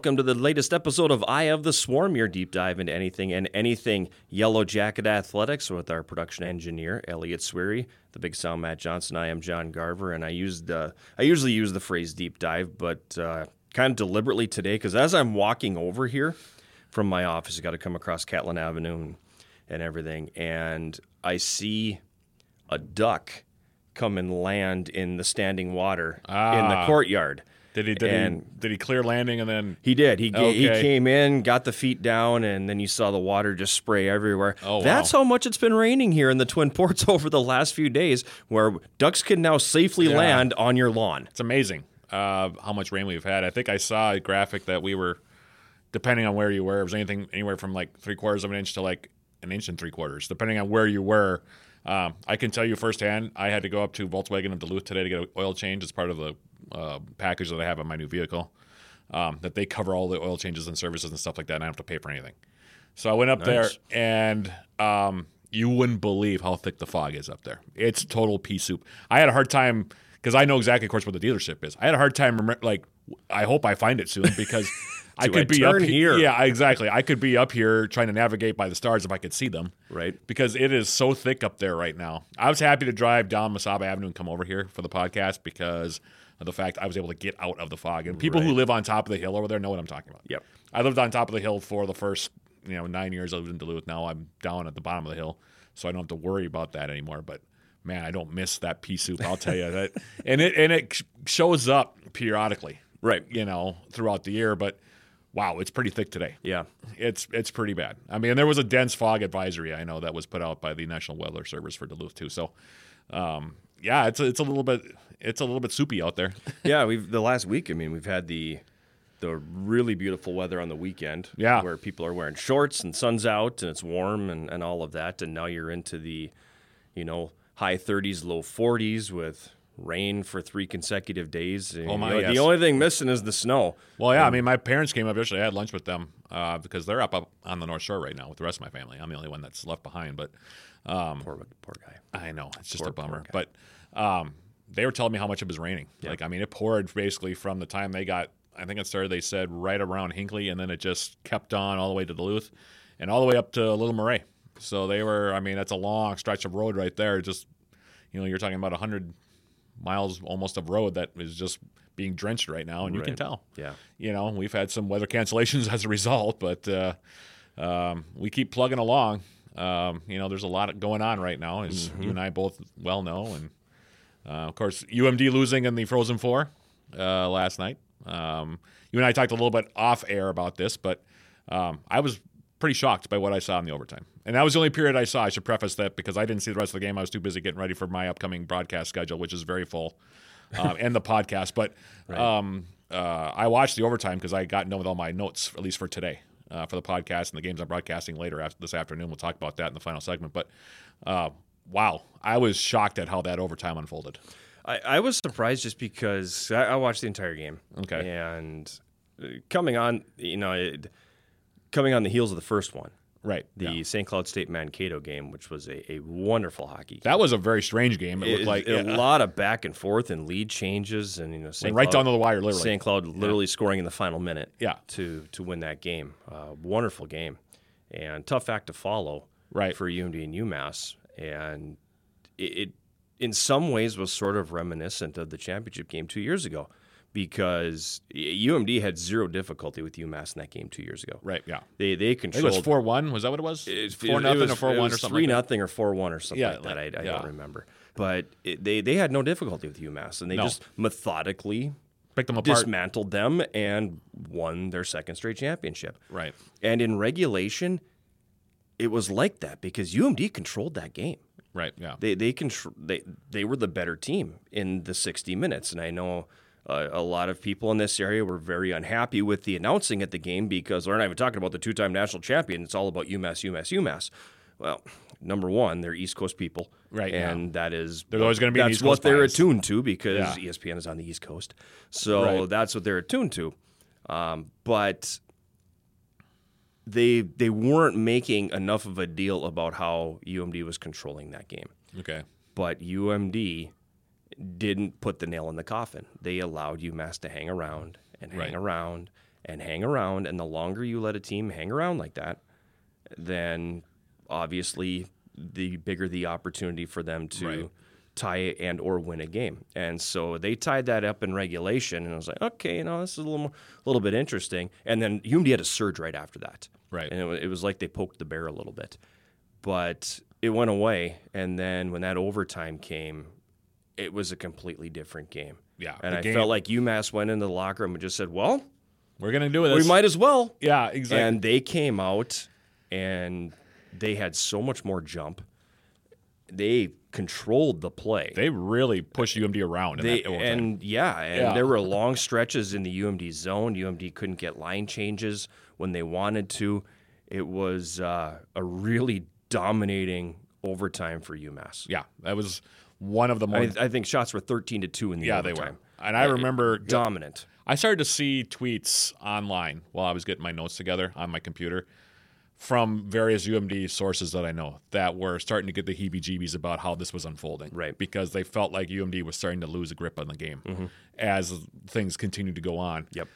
Welcome to the latest episode of Eye of the Swarm, your deep dive into anything and anything Yellow Jacket Athletics with our production engineer, Elliot Sweary, the big sound Matt Johnson. I am John Garver, and I used uh, I usually use the phrase deep dive, but uh, kind of deliberately today because as I'm walking over here from my office, I got to come across Catlin Avenue and, and everything, and I see a duck come and land in the standing water in the Ah. courtyard. Did he did And- he did he clear landing and then He did. He ga- he came in, got the feet down, and then you saw the water just spray everywhere. Oh, wow. That's how much it's been raining here in the Twin Ports over the last few days, where ducks can now safely Yeah. land on your lawn. it's amazing uh, how much rain we've had. I think I saw a graphic that we were depending on where you were, it was anything anywhere from like three quarters of an inch to like an inch and three quarters, depending on where you were. Um, I can tell you firsthand, I had to go up to Volkswagen of Duluth today to get an oil change as part of the uh, package that I have on my new vehicle. Um, that they cover all the oil changes and services and stuff like that, and I don't have to pay for anything. So I went up there, and um, you wouldn't believe how thick the fog is up there. It's total pea soup. I had a hard time because I know exactly, of course, what the dealership is. I had a hard time, like, I hope I find it soon because I could I be up he- here? Yeah, exactly. I could be up here trying to navigate by the stars if I could see them. Right. Because it is so thick up there right now. I was happy to drive down Mesaba Avenue and come over here for the podcast because the fact I was able to get out of the fog. And people who live on top of the hill over there know what I'm talking about. Yep. I lived on top of the hill for the first, you know, nine years I lived in Duluth. Now I'm down at the bottom of the hill, so I don't have to worry about that anymore. But man, I don't miss that pea soup. I'll tell you that, and it and it shows up periodically, Right. You know, throughout the year. But wow, it's pretty thick today. Yeah. It's it's pretty bad. I mean, there was a dense fog advisory I know that was put out by the National Weather Service for Duluth too. So, um, yeah, it's a, it's a little bit it's a little bit soupy out there. yeah, we've the last week. I mean, we've had the the really beautiful weather on the weekend. Yeah. where people are wearing shorts and sun's out and it's warm and, and all of that. And now you're into the, you know, high 30s, low 40s with rain for three consecutive days. Oh, my, You know, yes. The only thing missing is the snow. Well, yeah, I mean, my parents came up yesterday. I had lunch with them uh, because they're up, up on the North Shore right now with the rest of my family. I'm the only one that's left behind, but Poor poor guy. I know it's just Poor, a bummer. But um, they were telling me how much it was raining. Like, I mean, it poured basically from the time they got. I think it started. They said right around Hinckley, and then it just kept on all the way to Duluth, and all the way up to Little Marais. So they were. I mean, that's a long stretch of road right there. Just you know, you're talking about hundred miles almost of road that is just being drenched right now, and you can tell. Yeah. You know, we've had some weather cancellations as a result, but uh, um, we keep plugging along. Um, you know, there's a lot going on right now, as Mm-hmm. you and I both well know, and of course, UMD losing in the Frozen Four uh, last night. Um, you and I talked a little bit off air about this, but um, I was pretty shocked by what I saw in the overtime, and that was the only period I saw. I should preface that because I didn't see the rest of the game. I was too busy getting ready for my upcoming broadcast schedule, which is very full, um, and the podcast. But um, uh, I watched the overtime because I got done with all my notes, at least for today. Uh, for the podcast and the games I'm broadcasting later after this afternoon, we'll talk about that in the final segment. But uh, wow, I was shocked at how that overtime unfolded. I, I was surprised just because I, I watched the entire game. Okay. And uh, coming on, you know, it, coming on the heels of the first one, Right. the yeah. St. Cloud State Mankato game, which was a, a wonderful hockey game. That was a very strange game. It, It- looked like a yeah, lot of back and forth and lead changes, and you know, St. right down to the wire, literally. St. Cloud literally scoring in the final minute. Yeah. to to win that game. Uh, wonderful game, and tough act to follow. Right. for UMD and UMass, and it, it in some ways was sort of reminiscent of the championship game two years ago. Because UMD had zero difficulty with UMass in that game two years ago. Right. Yeah. They they think it was four one. Was that what it was? it- four nothing was- or four it one was or something. Three like nothing or four one or something Yeah, like that. I, like- I yeah. don't remember. But it, they they had no difficulty with UMass, and they No. just methodically Pick them apart. dismantled them and won their second straight championship. Right. And in regulation, it was like that because UMD controlled that game. Right. Yeah. They they contr- they they were the better team in the 60 minutes, and I know. Uh, a lot of people in this area were very unhappy with the announcing at the game because we're not even talking about the two-time national champion. It's all about UMass, UMass, UMass. Well, number one, they're East Coast people, Right, yeah. And that is There's always gonna be an that's what they're bias. attuned to because Yeah. ESPN is on the East Coast, so Right. that's what they're attuned to. Um, but they they weren't making enough of a deal about how UMD was controlling that game. Okay. But UMD didn't put the nail in the coffin. They allowed UMass to hang around and hang Right. around and hang around. And the longer you let a team hang around like that, then obviously the bigger the opportunity for them to Right. tie and or win a game. And so they tied that up in regulation, and I was like, okay, you know, this is a little more, a little bit interesting. And then UMD had a surge right after that, Right. And it, it was like they poked the bear a little bit, but it went away. And then when that overtime came, it was a completely different game. Yeah, and I game- felt like UMass went into the locker room and just said, "Well, We're gonna do this. we might as well." Yeah, exactly. And they came out and they had so much more jump. They controlled the play. they really pushed UMD around. In They and yeah, and Yeah. there were long stretches in the UMD zone. UMD couldn't get line changes when they wanted to. It was uh, a really dominating overtime for UMass. yeah, that was one of the more. I, I think shots were thirteen to two in the yeah, they were. And I remember dominant. I started to see tweets online while I was getting my notes together on my computer from various UMD sources that I know that were starting to get the heebie-jeebies about how this was unfolding. Right. Because they felt like UMD was starting to lose a grip on the game as things continued to go on. Yep.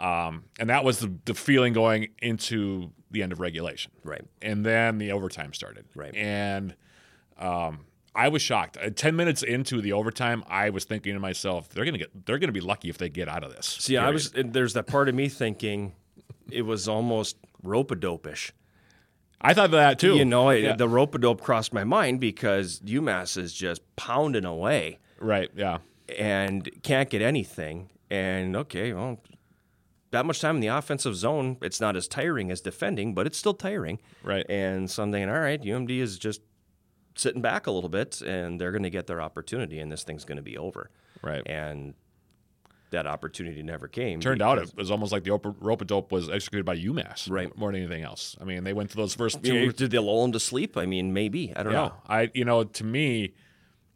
Um, and that was the, the feeling going into the end of regulation. Right. And then the overtime started. Right. And um, I was shocked. Uh, Ten minutes into the overtime, I was thinking to myself, "They're gonna get. They're gonna be lucky if they get out of this." See, I was there's that part of me thinking it was almost rope a dope-ish. I thought that too. You know, Yeah. the rope a dope crossed my mind because UMass is just pounding away right? Yeah. and can't get anything. And okay, well, that much time in the offensive zone, it's not as tiring as defending, but it's still tiring. Right. And so I'm thinking, all right, UMD is just sitting back a little bit, and they're going to get their opportunity, and this thing's going to be over. Right. And that opportunity never came. Turned out it was almost like the rope a dope was executed by UMass, Right. More than anything else. I mean, they went through those first two. did they lull him to sleep? I mean, maybe. I don't Yeah, know. I you know to me,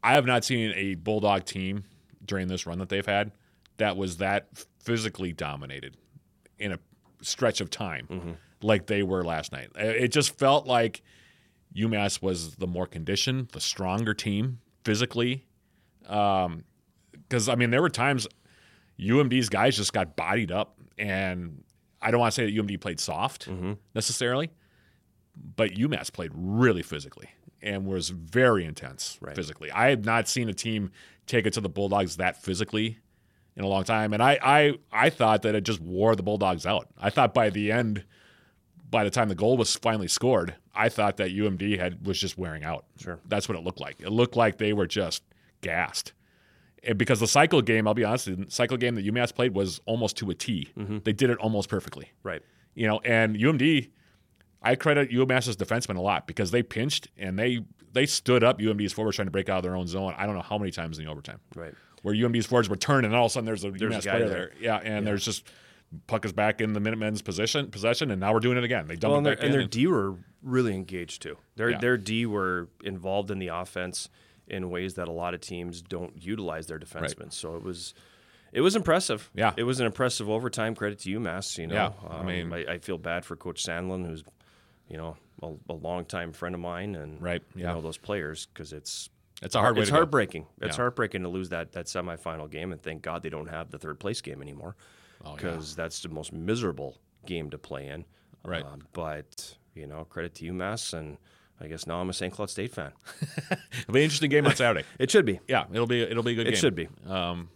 I have not seen a Bulldog team during this run that they've had that was that physically dominated in a stretch of time Mm-hmm. like they were last night. It just felt like UMass was the more conditioned, the stronger team physically. Because I mean, there were times UMD's guys just got bodied up, and I don't want to say that UMD played soft Mm-hmm. necessarily, but UMass played really physically and was very intense Right. physically. I have not seen a team take it to the Bulldogs that physically in a long time, and I I I thought that it just wore the Bulldogs out. I thought by the end, by the time the goal was finally scored, I thought that UMD had was just wearing out. Sure. that's what it looked like. It looked like they were just gassed. And because the cycle game, I'll be honest, the cycle game that UMass played was almost to a T. Mm-hmm. They did it almost perfectly Right. you know, and UMD, I credit UMass's defensemen a lot because they pinched and they they stood up UMD's forwards trying to break out of their own zone. I don't know how many times in the overtime Right. Where UMD's forwards were turning and all of a sudden there's a There's a UMass guy player there. there. Yeah, and there's just puck is back in the Minutemen's position possession, and now we're doing it again. They dumped Well, and it back and in. their D were really engaged too. Their Yeah. their D were involved in the offense in ways that a lot of teams don't utilize their defensemen. So it was it was impressive. Yeah. it was an impressive overtime. Credit to UMass. You know, Yeah, I Um, mean- I, I feel bad for Coach Sandelin, who's you know a, a longtime friend of mine, and Right, you yeah. know those players because it's it's a hard way it's to go. heartbreaking. It's Yeah. heartbreaking to lose that that semifinal game, and thank God they don't have the third place game anymore, Oh, yeah. because that's the most miserable game to play in. Right. Uh, but you know, credit to UMass, and I guess now I'm a St. Cloud State fan. It'll be an interesting game on Saturday. It should be. Yeah, it'll be it'll be a good game. It game. should be. Um,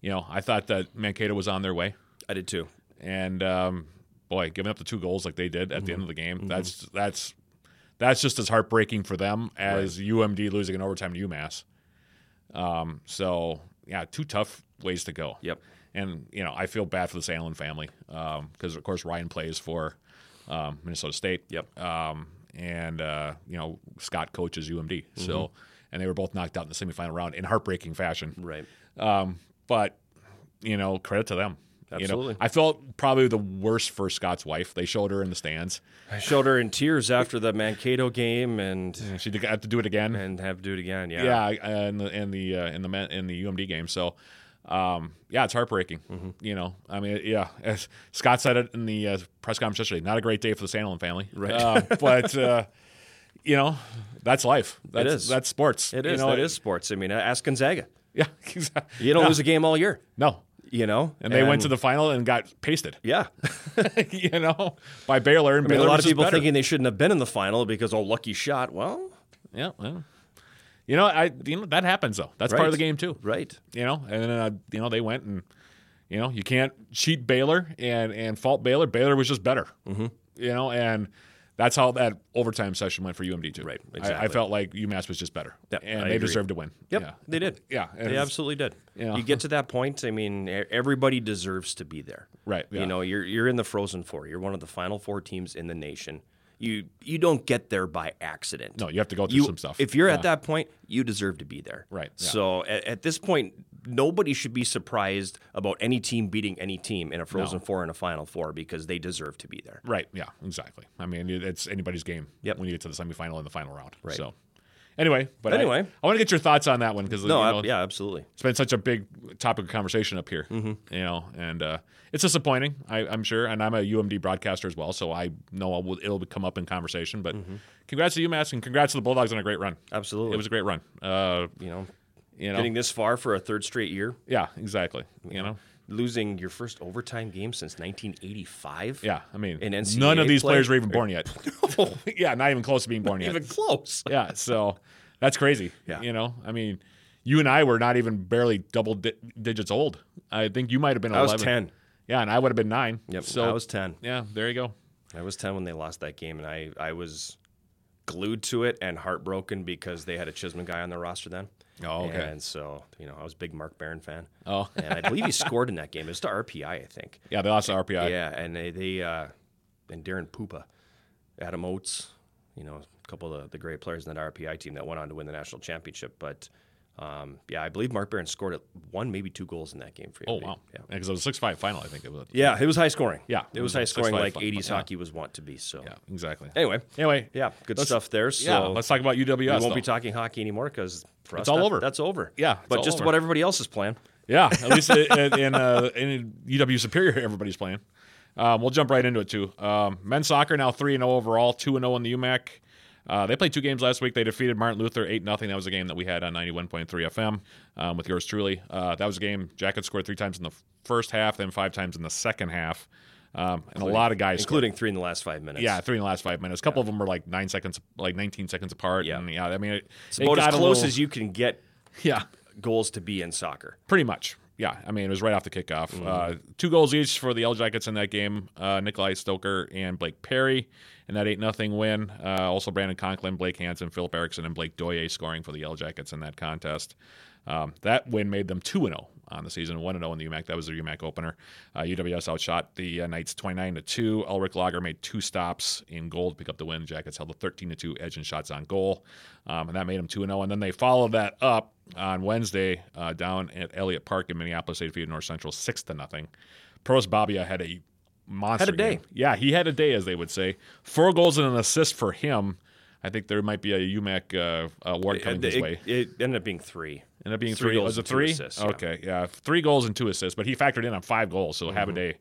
you know, I thought that Mankato was on their way. I did too. and um, boy, giving up the two goals like they did at the Mm-hmm. end of the game, that's that's that's just as heartbreaking for them as UMD losing in overtime to UMass. Um, so yeah, two tough ways to go. Yep. And you know, I feel bad for the Sandelin family because of course Ryan plays for um, Minnesota State. Yep. Um, and uh, you know Scott coaches UMD. Mm-hmm. So and they were both knocked out in the semifinal round in heartbreaking fashion. Right. Um, but you know, credit to them. You know, Absolutely. I felt probably the worst for Scott's wife. They showed her in the stands. I showed her in tears after the Mankato game, and She had to do it again. and have to do it again. Yeah. yeah, in the in the uh, in the in the UMD game. So, um, yeah, it's heartbreaking. Mm-hmm. You know, I mean, yeah, as Scott said it in the uh, press conference yesterday. Not a great day for the Sandelin family, Right. Uh, but uh, you know, that's life. That's, is. That's sports. It You is. know, that is sports. I mean, ask Gonzaga. Yeah, exactly. You don't No. lose a game all year. No, You know, and they went to the final and got pasted. yeah. you know, by Baylor. And I mean, Baylor a lot of people better. thinking they shouldn't have been in the final because oh, lucky shot. Well, yeah, well, you know, I you know that happens though. That's part of the game too. right. You know, and then uh, you know they went and you know you can't cheat Baylor and and fault Baylor. Baylor was just better. Mm-hmm. You know, and that's how that overtime session went for UMD too. Right, I, I felt like UMass was just better. Yep, and I they agree. deserved to win. Yep, Yeah. they did. Yeah, they absolutely did. Yeah. You get to that point. I mean, everybody deserves to be there. Right, yeah. You know, you're you're in the Frozen Four. You're one of the final four teams in the nation. You you don't get there by accident. No, you have to go through You- some stuff. If you're Yeah. at that point, you deserve to be there. Right. So at, at this point, nobody should be surprised about any team beating any team in a Frozen Four and a Final Four because they deserve to be there. Right. Yeah. Exactly. I mean, it's anybody's game. Yep. When you get to the semifinal and the final round. Right. So, anyway, but Anyway. I, want to get your thoughts on that one because No, you I- know, yeah, absolutely. it's been such a big topic of conversation up here. Mm-hmm. You know, and uh, it's disappointing. I, I'm sure, and I'm a UMD broadcaster as well, so I know it will, it'll come up in conversation. But Mm-hmm. congrats to UMass and congrats to the Bulldogs on a great run. Absolutely. It was a great run. Uh, you know, you know, getting this far for a third straight year, yeah, exactly. You know, losing your first overtime game since 1985. yeah. I mean, In NCAA none of these play? players were even born yet. yeah, not even close to being born yet. even close. Yeah, so that's crazy. Yeah. You know, I mean, you and I were not even barely double di- digits old. I think you might have been I 11. was 10. Yeah, and I would have been nine. Yep, So I was 10. Yeah, there you go. I was 10 when they lost that game, and I, I was glued to it and heartbroken because they had a Chisholm guy on their roster then. Oh, okay. And so, you know, I was a big Mark Barron fan. Oh. and I believe he scored in that game. It was to RPI, I think. Yeah, they lost to RPI. Yeah, and they, they uh, and Darren Puppa, Adam Oates, you know, a couple of the, the great players in that RPI team that went on to win the national championship. But um, yeah, I believe Mark Barron scored at one, maybe two goals in that game for you. Oh wow. Yeah. Because it was a six five final, I think it was. Yeah, it was high scoring. Yeah, it was high scoring like fun- 80s yeah. hockey was wont to be. So Yeah, exactly. anyway, Anyway, yeah, good stuff there. So yeah, let's talk about UWS. we won't though. be talking hockey anymore because for It's us, all that- over. That's over. Yeah, but just over. what everybody else is playing. Yeah, at least in, in, uh, in UW Superior, everybody's playing. Um, we'll jump right into it too. Um, men's soccer now three and zero overall, two and zero in the UMAC. Uh, they played two games last week. They defeated Martin Luther eight nothing. That was a game that we had on ninety one point three FM um, with yours truly. Uh, that was a game. Jackets scored three times in the first half, then five times in the second half, um, and a lot of guys, scored. including three in the last five minutes. yeah, three in the last five minutes. A couple of them were like nine seconds, like nineteen seconds apart. Yeah. and, yeah. I mean, it, it's about as close little- as you can get yeah. goals to be in soccer. Pretty much. Yeah. I mean, it was right off the kickoff. Mm-hmm. Uh, two goals each for the L Jackets in that game uh, Nikolai Stoker and Blake Perry in that 8 0 win. Uh, also, Brandon Conklin, Blake Hansen, Philip Erickson, and Blake Doye scoring for the Yellow Jackets in that contest. Um, that win made them 2 0 on the season, 1 0 in the UMAC. That was their UMAC opener. Uh, UWS outshot the uh, Knights 29 to 2. Ulrich Lager made two stops in goal to pick up the win. Jackets held a 13 to 2 edge in shots on goal, um, and that made them 2 0. And then they followed that up on Wednesday uh, down at Elliott Park in Minneapolis. They defeated North Central 6 to nothing. Pros Babia had a monster Had a day. game. Yeah, he had a day, as they would say. Four goals and an assist for him. I think there might be a UMAC uh, award coming it, his way. it ended up being three. Ended up being Three three. goals was it three? assists. Okay, yeah, three goals and two assists. But he factored in on five goals, so have a Mm-hmm. day.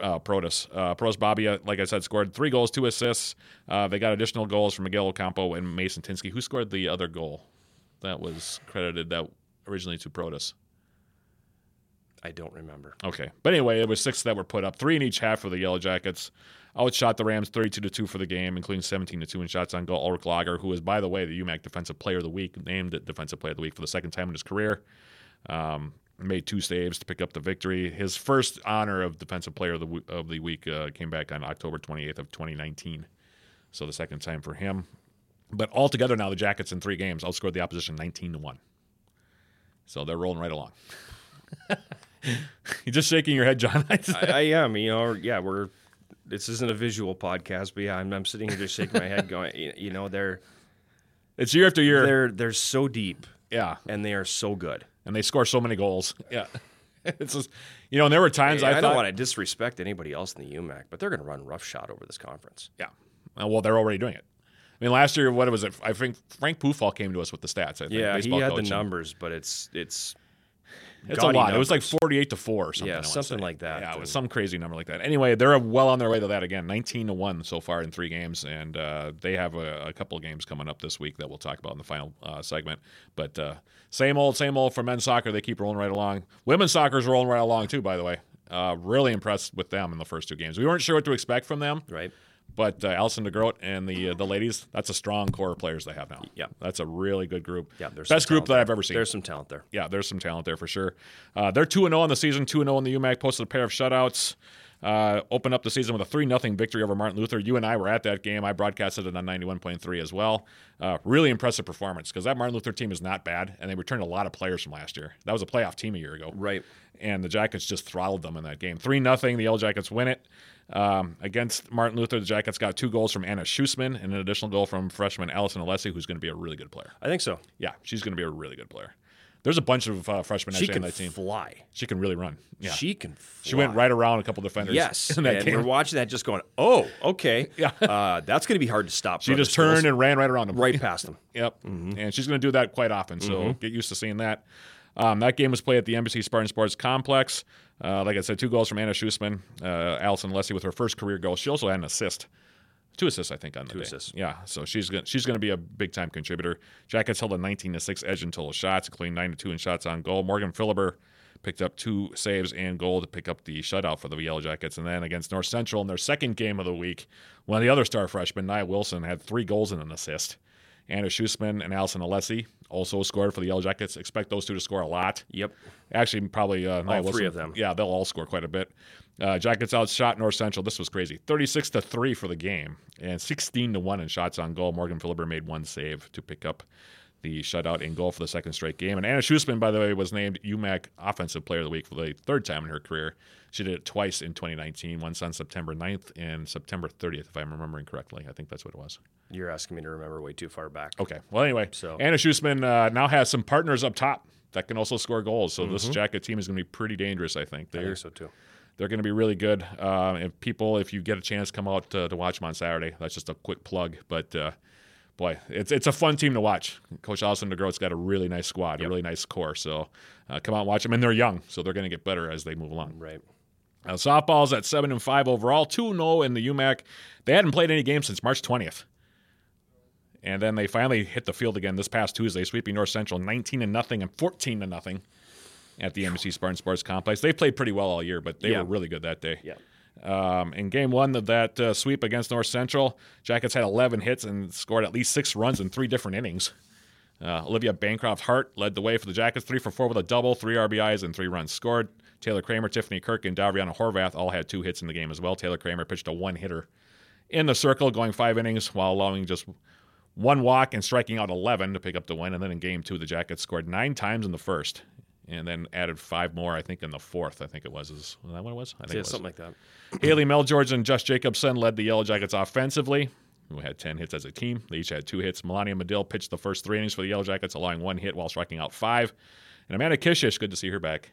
Uh, Protus, uh, Pros Babia, like I said, scored three goals, two assists. Uh, they got additional goals from Miguel Ocampo and Mason Tinsky. Who scored the other goal? That was credited that originally to Protus. I don't remember. Okay, but anyway, it was six that were put up, three in each half for the Yellow Jackets. Outshot the Rams 32 to two for the game, including 17 to two in shots on goal. Ulrich Lager, who is by the way the UMAC Defensive Player of the Week, named it Defensive Player of the Week for the second time in his career. Um, made two saves to pick up the victory. His first honor of Defensive Player of the of the Week uh, came back on October 28th of 2019, so the second time for him. But altogether now the Jackets in three games outscored the opposition 19 to one. So they're rolling right along. You're just shaking your head, John. I, I am. You know, yeah, we're. This isn't a visual podcast, but yeah, I'm, I'm sitting here just shaking my head, going, you, you know, they're it's year after year. they're they're so deep yeah, and they are so good. and they score so many goals. Yeah, it's just you know, and there were times I, I, don't thought, want to disrespect anybody else in the UMAC, but they're going to run roughshod over this conference. yeah, Uh, well, they're already doing it. I mean, last year, what was it? I think Frank Pufall came to us with the stats. I think, Yeah, he had coach, the numbers, but it's it's It's a lot. It was like 48 to 4 or something. Yeah, something like that. Yeah, it was some crazy number like that. Anyway, they're well on their way to that again. 19 to 1 so far in three games. And uh, they have a, a couple of games coming up this week that we'll talk about in the final uh, segment. But uh, same old, same old for men's soccer. They keep rolling right along. Women's soccer is rolling right along, too, by the way. Uh, really impressed with them in the first two games. We weren't sure what to expect from them. right. But uh, Alison DeGroat and the uh, the ladies, that's a strong core of players they have now. Yeah. That's a really good group. Yeah, there's Best group that. I've ever seen. There's some talent there. yeah, there's some talent there for sure. Uh, they're 2 0 on the season, 2 0 in the UMAC, posted a pair of shutouts. Uh, opened up the season with a 3 0 victory over Martin Luther. You and I were at that game. I broadcasted it on 91.3 as well. Uh, really impressive performance because that Martin Luther team is not bad, and they returned a lot of players from last year. That was a playoff team a year ago Right. and the Jackets just throttled them in that game. Three nothing. The Yellow Jackets win it um, against Martin Luther. The Jackets got two goals from Anna Schusman and an additional goal from freshman Allison Alessi, who's going to be a really good player. I think so. Yeah, she's going to be a really good player. There's a bunch of uh, freshmen She actually on that team. She can fly. She can really run. Yeah, she, She can. Fly. went right around a couple defenders. Yes, in that and game. we're watching that, just going, "Oh, okay, Yeah. uh, that's going to be hard to stop." she just turned schools. and ran right around them. right past them. Yep. And she's going to do that quite often. So get used to seeing that. Um, that game was played at the MSC Spartan Sports Complex. Uh, like I said, two goals from Anna Schussman. Uh, Allison Alessi with her first career goal. She also had an assist. Two assists, I think, on the Two day. assists. Yeah, so she's gonna, she's going to be a big time contributor. Jackets held a 19 to six edge in total shots, including nine to two in shots on goal. Morgan Philibert picked up two saves and goal to pick up the shutout for the Yellow Jackets. And then against North Central in their second game of the week, one of the other star freshmen, Nia Wilson, had three goals and an assist. Anna Schusman and Allison Alessi also scored for the Yellow Jackets. Expect those two to score a lot. Yep. Actually, probably uh, All three of them. Yeah, they'll all score quite a bit. Uh, Jackets outshot North Central. This was crazy. 36 to 3 for the game and 16 to 1 in shots on goal. Morgan Philibert made one save to pick up the shutout in goal for the second straight game. And Anna Schussman, by the way, was named UMAC Offensive Player of the Week for the third time in her career. She did it twice in 2019, once on September 9th and September 30th, if I'm remembering correctly. I think that's what it was. You're asking me to remember way too far back. Okay. Well, anyway, So- Anna Schussman uh, now has some partners up top that can also score goals. So this Jacket team is going to be pretty dangerous, I think. They're, think so too. they're going to be really good. Uh, if people, if you get a chance, come out uh, to watch them on Saturday. That's just a quick plug. But uh, boy, it's it's a fun team to watch. Coach Allison DeGroat's got a really nice squad, a really nice core. So uh, come out and watch them. And they're young, so they're going to get better as they move along. Right. Uh, softball's at seven and five overall, two two zero in the UMAC. They hadn't played any games since March twentieth, and then they finally hit the field again this past Tuesday, sweeping North Central nineteen to nothing and fourteen to nothing at the MSC Spartan Sports Complex. They played pretty well all year, but they Yeah. were really good that day. Yeah. Um, in game one of that uh, sweep against North Central, Jackets had 11 hits and scored at least six runs in three different innings. Uh, Olivia Bancroft Hart led the way for the Jackets, three for four with a double, three RBIs, and three runs scored. Taylor Kramer, Tiffany Kirk, and Davriana Horvath all had two hits in the game as well. Taylor Kramer pitched a one hitter in the circle, going five innings while allowing just one walk and striking out 11 to pick up the win. And then in game two, the Jackets scored nine times in the first and then added five more, I think, in the fourth. I think it was. Is was that what it was? I think Yeah, it was. something like that. Haley Mel George and Josh Jacobson led the Yellow Jackets offensively, who had 10 hits as a team. They each had two hits. Melania Medill pitched the first three innings for the Yellow Jackets, allowing one hit while striking out five. And Amanda Kishish, good to see her back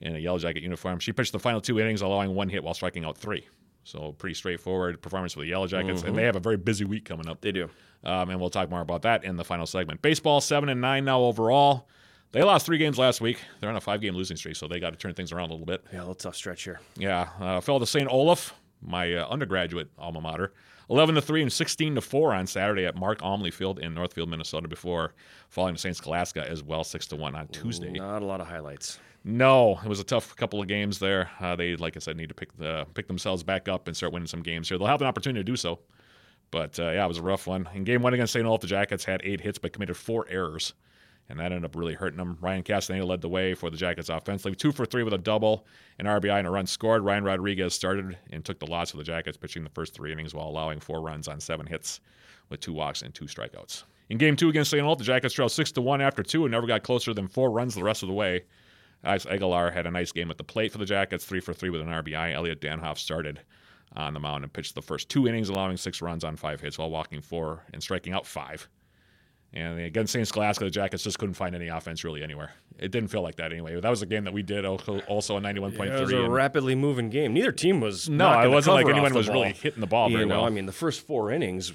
in a Yellow Jacket uniform. She pitched the final two innings, allowing one hit while striking out three. So pretty straightforward performance for the Yellow Jackets, and they have a very busy week coming up. They do. Um, and we'll talk more about that in the final segment. Baseball seven and nine now overall. They lost three games last week. They're on a five game losing streak, so they got to turn things around a little bit. Yeah, a little tough stretch here. Yeah, uh, fell to St. Olaf, my uh, undergraduate alma mater, eleven to three and sixteen to four on Saturday at Mark Almli Field in Northfield, Minnesota. Before falling to St. Scholastica as well, six to one on Tuesday. Not a lot of highlights. No, it was a tough couple of games there. Uh, they, like I said, need to pick the pick themselves back up and start winning some games here. They'll have an opportunity to do so. But uh, yeah, it was a rough one. In game one against St. Olaf, the Jackets had eight hits but committed four errors, and that ended up really hurting them. Ryan Castaneda led the way for the Jackets offensively, two for three with a double, an RBI, and a run scored. Ryan Rodriguez started and took the loss for the Jackets, pitching the first three innings while allowing four runs on seven hits with two walks and two strikeouts. In game two against St. Olaf, the Jackets trailed six to one after two and never got closer than four runs the rest of the way. Alex Aguilar had a nice game at the plate for the Jackets, three for three with an RBI. Elliot Danhoff started on the mound and pitched the first two innings, allowing six runs on five hits while walking four and striking out five. And against St. Scholastica, the Jackets just couldn't find any offense really anywhere. It didn't feel like that anyway. That was a game that we did also a on 91.3. it was a rapidly moving game. Neither team was. no, it wasn't like anyone was really hitting the ball You very know, well. I mean, the first four innings,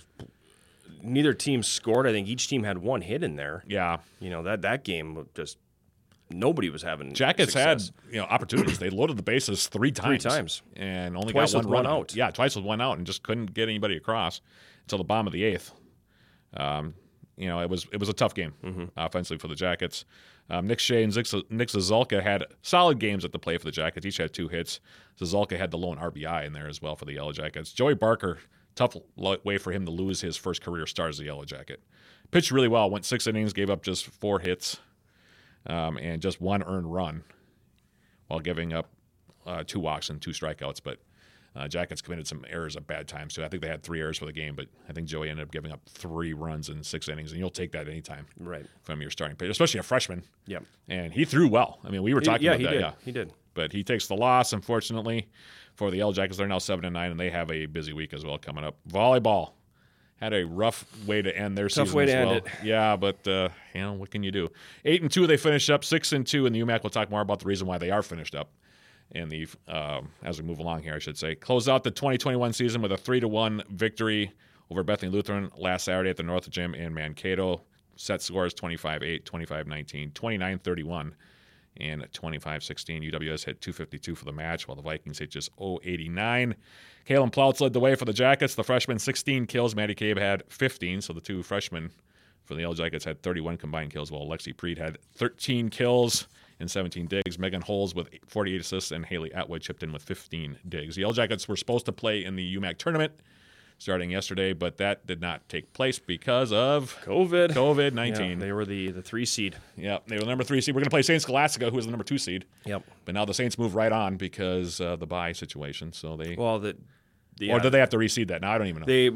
neither team scored. I think each team had one hit in there. yeah. You know that that game just nobody was having Jackets success. had you know opportunities. they loaded the bases three times, three times. and only Twice got one run out. Yeah, twice with one out, and just couldn't get anybody across until the bottom of the eighth. Um, you know, it was it was a tough game Mm-hmm. offensively for the Jackets. Um, Nick Shea and Zix- Nick Zazulka had solid games at the plate for the Jackets. Each had two hits. Zazulka had the lone RBI in there as well for the Yellow Jackets. Joey Barker, tough way for him to lose his first career start as a Yellow Jacket. Pitched really well. Went six innings, gave up just four hits, um, and just one earned run, while giving up uh, two walks and two strikeouts. But uh, Jackets committed some errors at bad times too. I think they had three errors for the game, but I think Joey ended up giving up three runs in six innings, and you'll take that anytime Right. from your starting pitcher, especially a freshman. Yep. And he threw well. I mean, we were talking yeah, about he that. did. Yeah, He did. but he takes the loss, unfortunately, for the Yellow Jackets. They're now seven and nine, and they have a busy week as well coming up. Volleyball had a rough way to end their Tough season. way as to end well. it. Yeah, but uh, you know what can you do? Eight and two, they finished up. Six and two in the UMAC. We'll talk more about the reason why they are finished up. In the um, as we move along here, I should say, close out the 2021 season with a three to one victory over Bethany Lutheran last Saturday at the North Gym in Mankato. Set scores 25-8, 25-19, 29-31 and 25-16. UWS hit 252 for the match, while the Vikings hit just 089. Kalen Ploutz led the way for the Jackets. The freshman 16 kills. Maddie Cabe had 15, so the two freshmen for the Yellow Jackets had 31 combined kills, while Lexi Preed had 13 kills and 17 digs. Megan Holes with 48 assists, and Haley Atwood chipped in with 15 digs. The Yellow Jackets were supposed to play in the UMAC tournament starting yesterday, but that did not take place because of COVID. COVID Yeah, 19. they were the the three seed. Yeah, they were the number three seed. We're going to play Saint Scholastica, who is the number two seed. Yep. But now the Saints move right on because uh, the bye situation. So they, Well, the, the or did they have to reseed that? Now I don't even know. they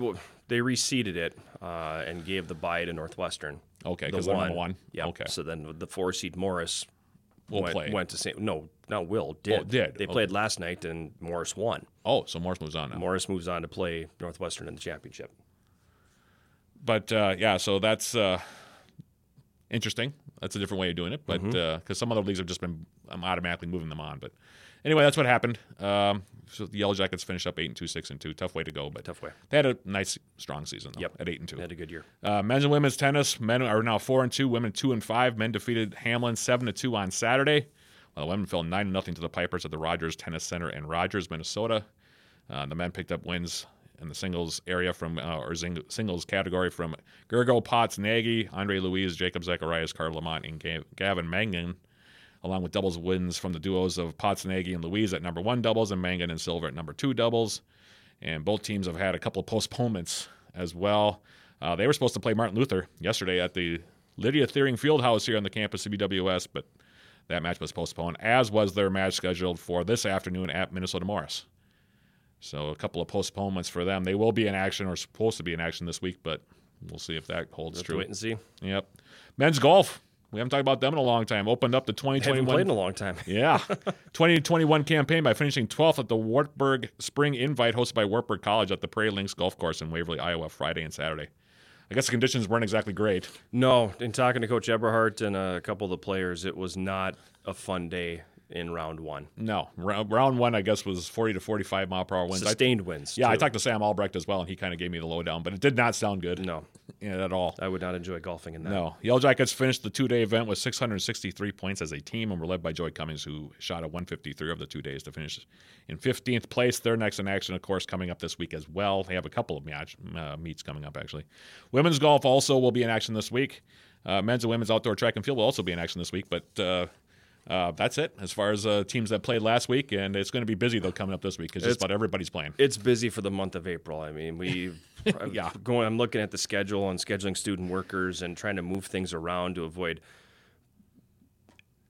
they reseeded it uh, and gave the bye to Northwestern. okay, The because they're number one. Yep. Okay, So then the four seed Morris we'll went, play. went to St. No, not Will did. did. They Okay. played last night and Morris won. Oh, so Morris moves on now. Morris moves on to play Northwestern in the championship. But uh, yeah, so that's uh, interesting. That's a different way of doing it, but because Mm-hmm. some other leagues have just been um, automatically moving them on. But anyway, that's what happened. Um, so the Yellow Jackets finished up eight and two, six and two. Tough way to go, but Tough way. they had a nice, strong season. Though, Yep. at eight and two. They had a good year. Uh, men's and women's tennis. Men are now four and two. Women two and five. Men defeated Hamline seven to two on Saturday. While the women fell nine nothing to the Pipers at the Rogers Tennis Center in Rogers, Minnesota. Uh, the men picked up wins in the singles area from uh, or sing- singles category from Gergo Potts Nagy, Andre Louise, Jacob Zacharias, Carl Lamont, and Ga- Gavin Mangan, along with doubles wins from the duos of Potts Nagy and Louise at number one doubles and Mangan and Silver at number two doubles. And both teams have had a couple of postponements as well. Uh, they were supposed to play Martin Luther yesterday at the Lydia Thiering Fieldhouse here on the campus of UWS, but that match was postponed, as was their match scheduled for this afternoon at Minnesota Morris. So a couple of postponements for them. They will be in action or supposed to be in action this week, but we'll see if that holds to true. wait and see. Yep. Men's golf. We haven't talked about them in a long time. Opened up the Haven't played in 2021 a long time. yeah. 2021 campaign by finishing 12th at the Wartburg Spring Invite hosted by Wartburg College at the Prairie Links Golf Course in Waverly, Iowa, Friday and Saturday. I guess the conditions weren't exactly great. No, in talking to Coach Eberhardt and a couple of the players, it was not a fun day in round one. No. Round, round one, I guess, was 40 to 45 mile per hour winds. I- Sustained wins. yeah, I talked to Sam Albrecht as well, and he kind of gave me the lowdown, but it did not sound good No, at all. I would not enjoy golfing in that. No. Yellow Jackets finished the two day event with 663 points as a team and were led by Joy Cummings, who shot a 153 of the two days to finish in 15th place. They're next in action, of course, coming up this week as well. They have a couple of match, uh, meets coming up, actually. Women's golf also will be in action this week. Uh, men's and women's outdoor track and field will also be in action this week, but. Uh, uh, that's it as far as uh, teams that played last week, and it's going to be busy though coming up this week because just about everybody's playing. It's busy for the month of April. I mean, we Yeah. going. I'm looking at the schedule and scheduling student workers and trying to move things around to avoid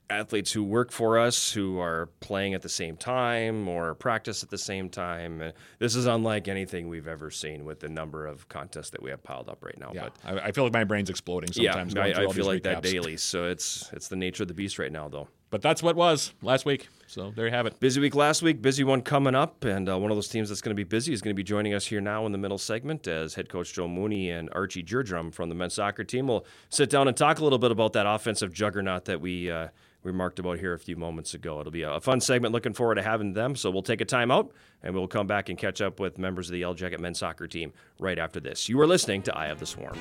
athletes who work for us who are playing at the same time or practice at the same time. This is unlike anything we've ever seen with the number of contests that we have piled up right now. Yeah, But I, I feel like my brain's exploding sometimes. yeah, I, I feel like that daily. So it's it's the nature of the beast right now, though. But that's what was last week. So there you have it. Busy week last week, busy one coming up, and uh, one of those teams that's going to be busy is going to be joining us here now in the middle segment as head coach Joe Mooney and Archie Jerdrum from the men's soccer team will sit down and talk a little bit about that offensive juggernaut that we uh, remarked about here a few moments ago. It'll be a fun segment. Looking forward to having them. So we'll take a time out and we'll come back and catch up with members of the Yellow Jacket men's soccer team right after this. You are listening to Eye of the Swarm.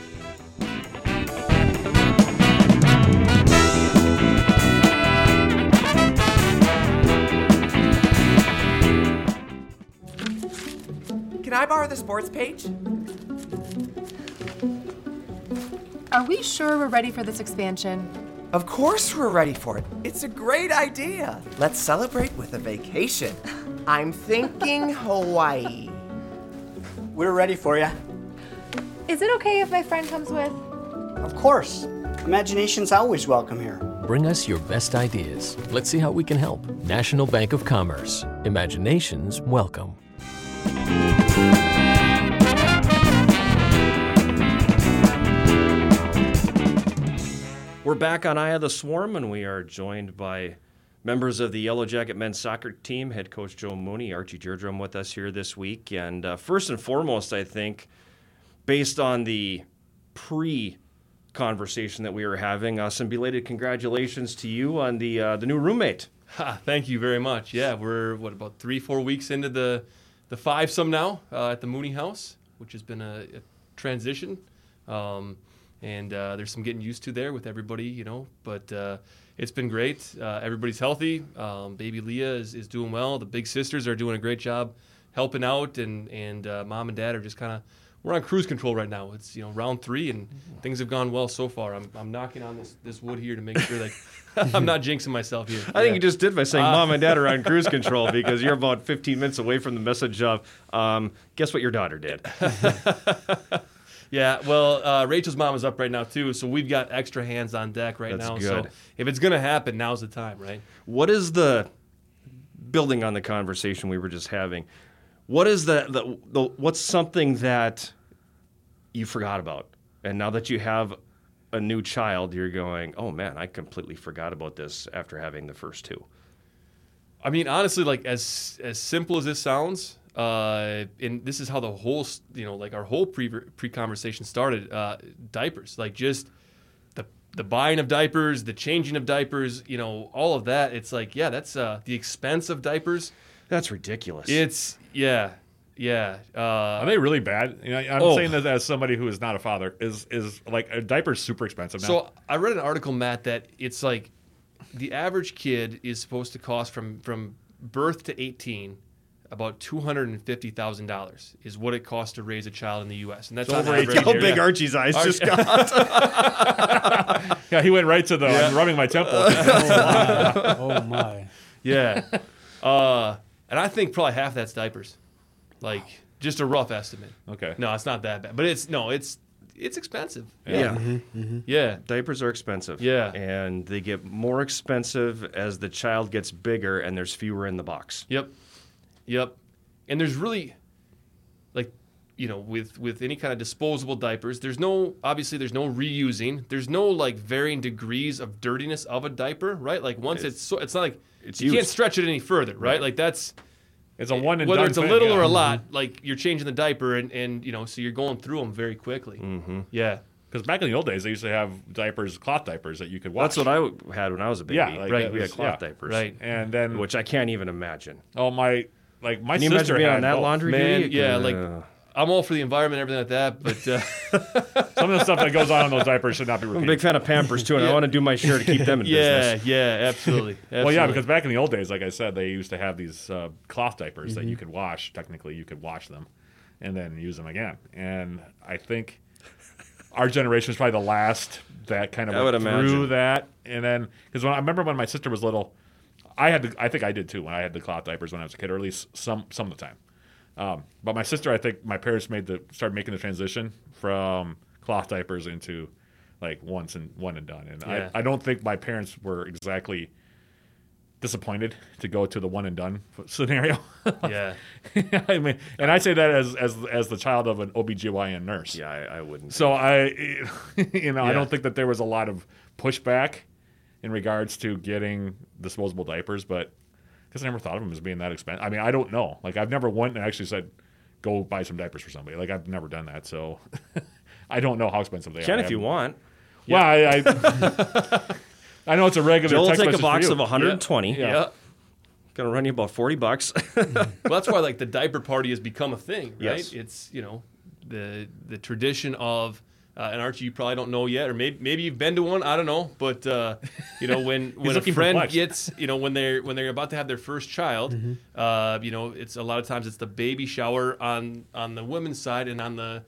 Can I borrow the sports page? Are we sure we're ready for this expansion? Of course we're ready for it. It's a great idea. Let's celebrate with a vacation. I'm thinking Hawaii. We're ready for you. Is it okay if my friend comes with? Of course. Imagination's always welcome here. Bring us your best ideas. Let's see how we can help. National Bank of Commerce. Imaginations welcome. We're back on Eye of the Swarm, and we are joined by members of the Yellow Jacket men's soccer team, head coach Joe Mooney, Archie Deirdrum with us here this week. And uh, first and foremost, I think, based on the pre conversation that we were having, uh, some belated congratulations to you on the uh, the new roommate. Ha, thank you very much. Yeah, we're what about three, four weeks into the the five some now uh, at the Mooney House, which has been a, a transition, um, and uh, there's some getting used to there with everybody, you know. But uh, it's been great. Uh, everybody's healthy. Um, baby Leah is, is doing well. The big sisters are doing a great job helping out, and and uh, mom and dad are just kind of we're on cruise control right now. It's you know round three, and things have gone well so far. I'm, I'm knocking on this this wood here to make sure that I'm not jinxing myself here. I think you just did by saying mom and dad are on cruise control because you're about 15 minutes away from the message of, um, guess what your daughter did? Yeah, well, uh, Rachel's mom is up right now too, so we've got extra hands on deck right That's now. good. So if it's gonna happen, now's the time, right? What is the building on the conversation we were just having? What is the, the, the what's something that you forgot about, and now that you have a new child, you're going, oh man, I completely forgot about this after having the first two. I mean, honestly, like as as simple as this sounds, uh, and this is how the whole, you know, like our whole pre pre conversation started. Uh, diapers, like just the the buying of diapers, the changing of diapers, you know, all of that. It's like, yeah, that's uh, the expense of diapers. That's ridiculous. It's yeah, yeah. Uh, Are they really bad? You know, I'm Oh. saying that as somebody who is not a father. Is is like a diaper's super expensive now. So I read an article, Matt, that it's like the average kid is supposed to cost from from birth to 18 about two hundred and fifty thousand dollars is what it costs to raise a child in the U.S. and that's on over average 18 How here. big Archie's eyes just got. yeah, he went right to the I'm rubbing my temple. Oh my. Yeah, uh, and I think probably half that's diapers, like just a rough estimate. okay. No, it's not that bad, but it's no, it's it's expensive. yeah. Mm-hmm. Mm-hmm. Mm-hmm. Yeah, Diapers are expensive. Yeah. And they get more expensive as the child gets bigger and there's fewer in the box. Yep. Yep. And there's really like you know with with any kind of disposable diapers there's no obviously there's no reusing there's no like varying degrees of dirtiness of a diaper right like once it's, so it's not like it's you can't stretch it any further right, like that's It's a one and whether done it's a thing, little yeah. or a lot like you're changing the diaper and and you know so you're going through them very quickly mm-hmm. yeah Because back in the old days, they used to have diapers, cloth diapers that you could wash. That's what I had when I was a baby. Yeah, like Right. that We had cloth yeah. diapers. right And then, Which I can't even imagine. oh my, like my Can you sister imagine being had on that both. laundry Man, duty? yeah, Uh, like- I'm all for the environment and everything like that but uh, Some of the stuff that goes on in those diapers should not be I'm a big fan of Pampers too, and I want to do my share to keep them in yeah business. yeah absolutely, absolutely. Well, yeah, because back in the old days, like I said, they used to have these uh, cloth diapers that Mm-hmm. you could wash. Technically, you could wash them and then use them again. And I think our generation is probably the last that kind of I went through imagine. that. And then because when I remember when my sister was little, I had the, I think I did too when I had the cloth diapers when I was a kid, or at least some some of the time. Um, but my sister, I think my parents made the started making the transition from cloth diapers into like once and one and done. And Yeah. I, I don't think my parents were exactly disappointed to go to the one and done scenario. yeah I mean, and I say that as as as the child of an OBGYN nurse. Yeah, I, I wouldn't. So I, you know, I don't think that there was a lot of pushback in regards to getting disposable diapers, but because I never thought of them as being that expensive. I mean, I don't know. Like I've never went and actually said, "Go buy some diapers for somebody." Like I've never done that, so I don't know how expensive they Ken, are. Can if you want, Well, I, I, I know it's a regular. Joel will take a box of 120. Yeah. yeah. Gonna run you about 40 bucks. Well, that's why like the diaper party has become a thing, right? Yes. It's you know the the tradition of Uh, and Archie, you probably don't know yet, or maybe maybe you've been to one. I don't know, but uh, you know when when a friend perplexed. gets you know when they're when they're about to have their first child, uh, you know it's a lot of times it's the baby shower on on the women's side and on the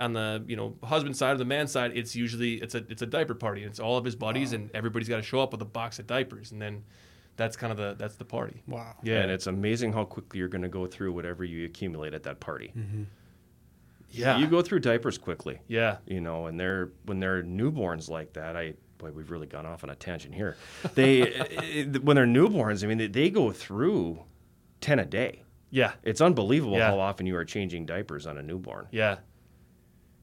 on the you know husband side or the man side, it's usually it's a it's a diaper party. and It's all of his buddies, and everybody's got to show up with a box of diapers, and then that's kind of the that's the party. Wow. Yeah, And it's amazing how quickly you're going to go through whatever you accumulate at that party. Yeah, You go through diapers quickly. yeah, you know, and they're when they're newborns like that. I boy, we've really gone off on a tangent here. They it- when they're newborns, I mean, they, they go through ten a day. yeah, It's unbelievable Yeah. how often you are changing diapers on a newborn. yeah.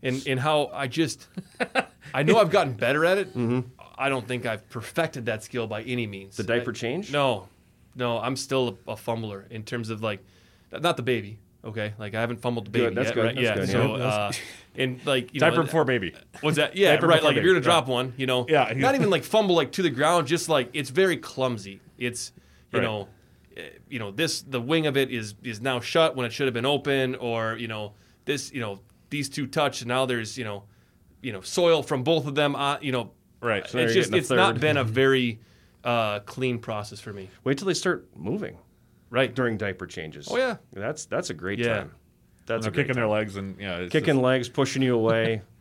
And and how I just I know I've gotten better at it. Mm-hmm. I don't think I've perfected that skill by any means. The diaper I- change? No, no, I'm still a, a fumbler in terms of like, not the baby. Okay, like I haven't fumbled the baby Good, that's yet, good, right? that's yeah. good, So, yeah. uh, and like you Diaper know, before baby. What's that? Yeah, Diaper right. before Like if you're gonna drop one, you know, Yeah. not even like fumble like to the ground, just like it's very clumsy. It's you Right. know, eh, you know this the wing of it is is now shut when it should have been open, or you know this you know these two touch and now there's you know, you know soil from both of them on you know. Right. So it's you're just getting a it's not been a very uh, clean process for me. Wait till they start moving Right. during diaper changes. Oh, yeah. that's that's a great Yeah. time. That's They're a great kicking time. their legs and yeah, it's kicking legs, pushing you away.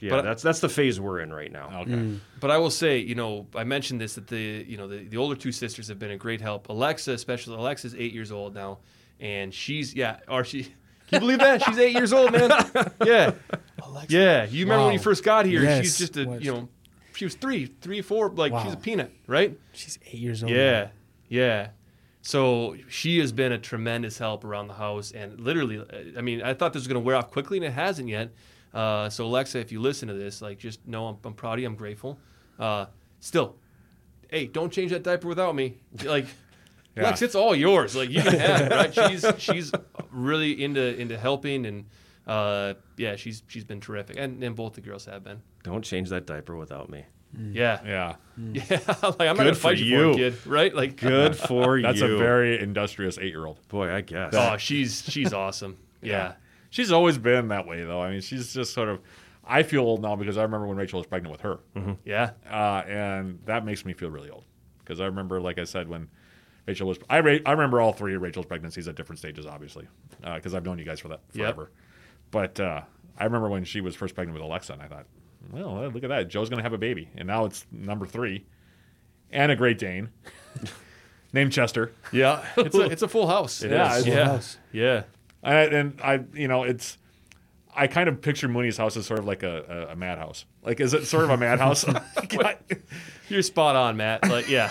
Yeah, But- that's that's the phase we're in right now. Just, okay. Mm. But I will say, you know, I mentioned this that the you know the, the older two sisters have been a great help. Alexa, especially Alexa's eight years old now, and she's yeah, or she. Can you believe that she's eight years old, man? Yeah, yeah. You remember when you first got here? Yes. She's just a What? you know, she was three, three, four, like she's a peanut, right? She's eight years old. Yeah, yeah. So she has been a tremendous help around the house, and literally, I mean, I thought this was going to wear off quickly, and it hasn't yet. Uh, so Alexa, if you listen to this, like, just know I'm, I'm proud of you. I'm grateful. Uh, still, hey, don't change that diaper without me. Like, Yeah. Lex, it's all yours. Like, you can have it, right? She's she's really into into helping, and uh, yeah, she's she's been terrific, and and both the girls have been. Don't change that diaper without me. Yeah, Yeah. yeah. like, I'm not gonna Good for fight you, for it, kid. Right? Like, Good for That's you. That's a very industrious eight year old. boy, I guess. Oh, she's she's awesome. Yeah. She's always been that way, though. I mean, she's just sort of. I feel old now because I remember when Rachel was pregnant with her, Yeah. uh, and that makes me feel really old. Because I remember, like I said, when Rachel was, I ra- I remember all three of Rachel's pregnancies at different stages, obviously, because I've known you guys for that Yep. forever. But uh, I remember when she was first pregnant with Alexa, and I thought, well, look at that, Joe's going to have a baby, and now it's number three, and a Great Dane named Chester. Yeah. It's a it's a full house. It Yeah, is. it's a yeah. house. Yeah. I, and I, you know, it's. I kind of picture Mooney's house as sort of like a, a, a madhouse. Like, is it sort of a madhouse? You're spot on, Matt. Like, yeah.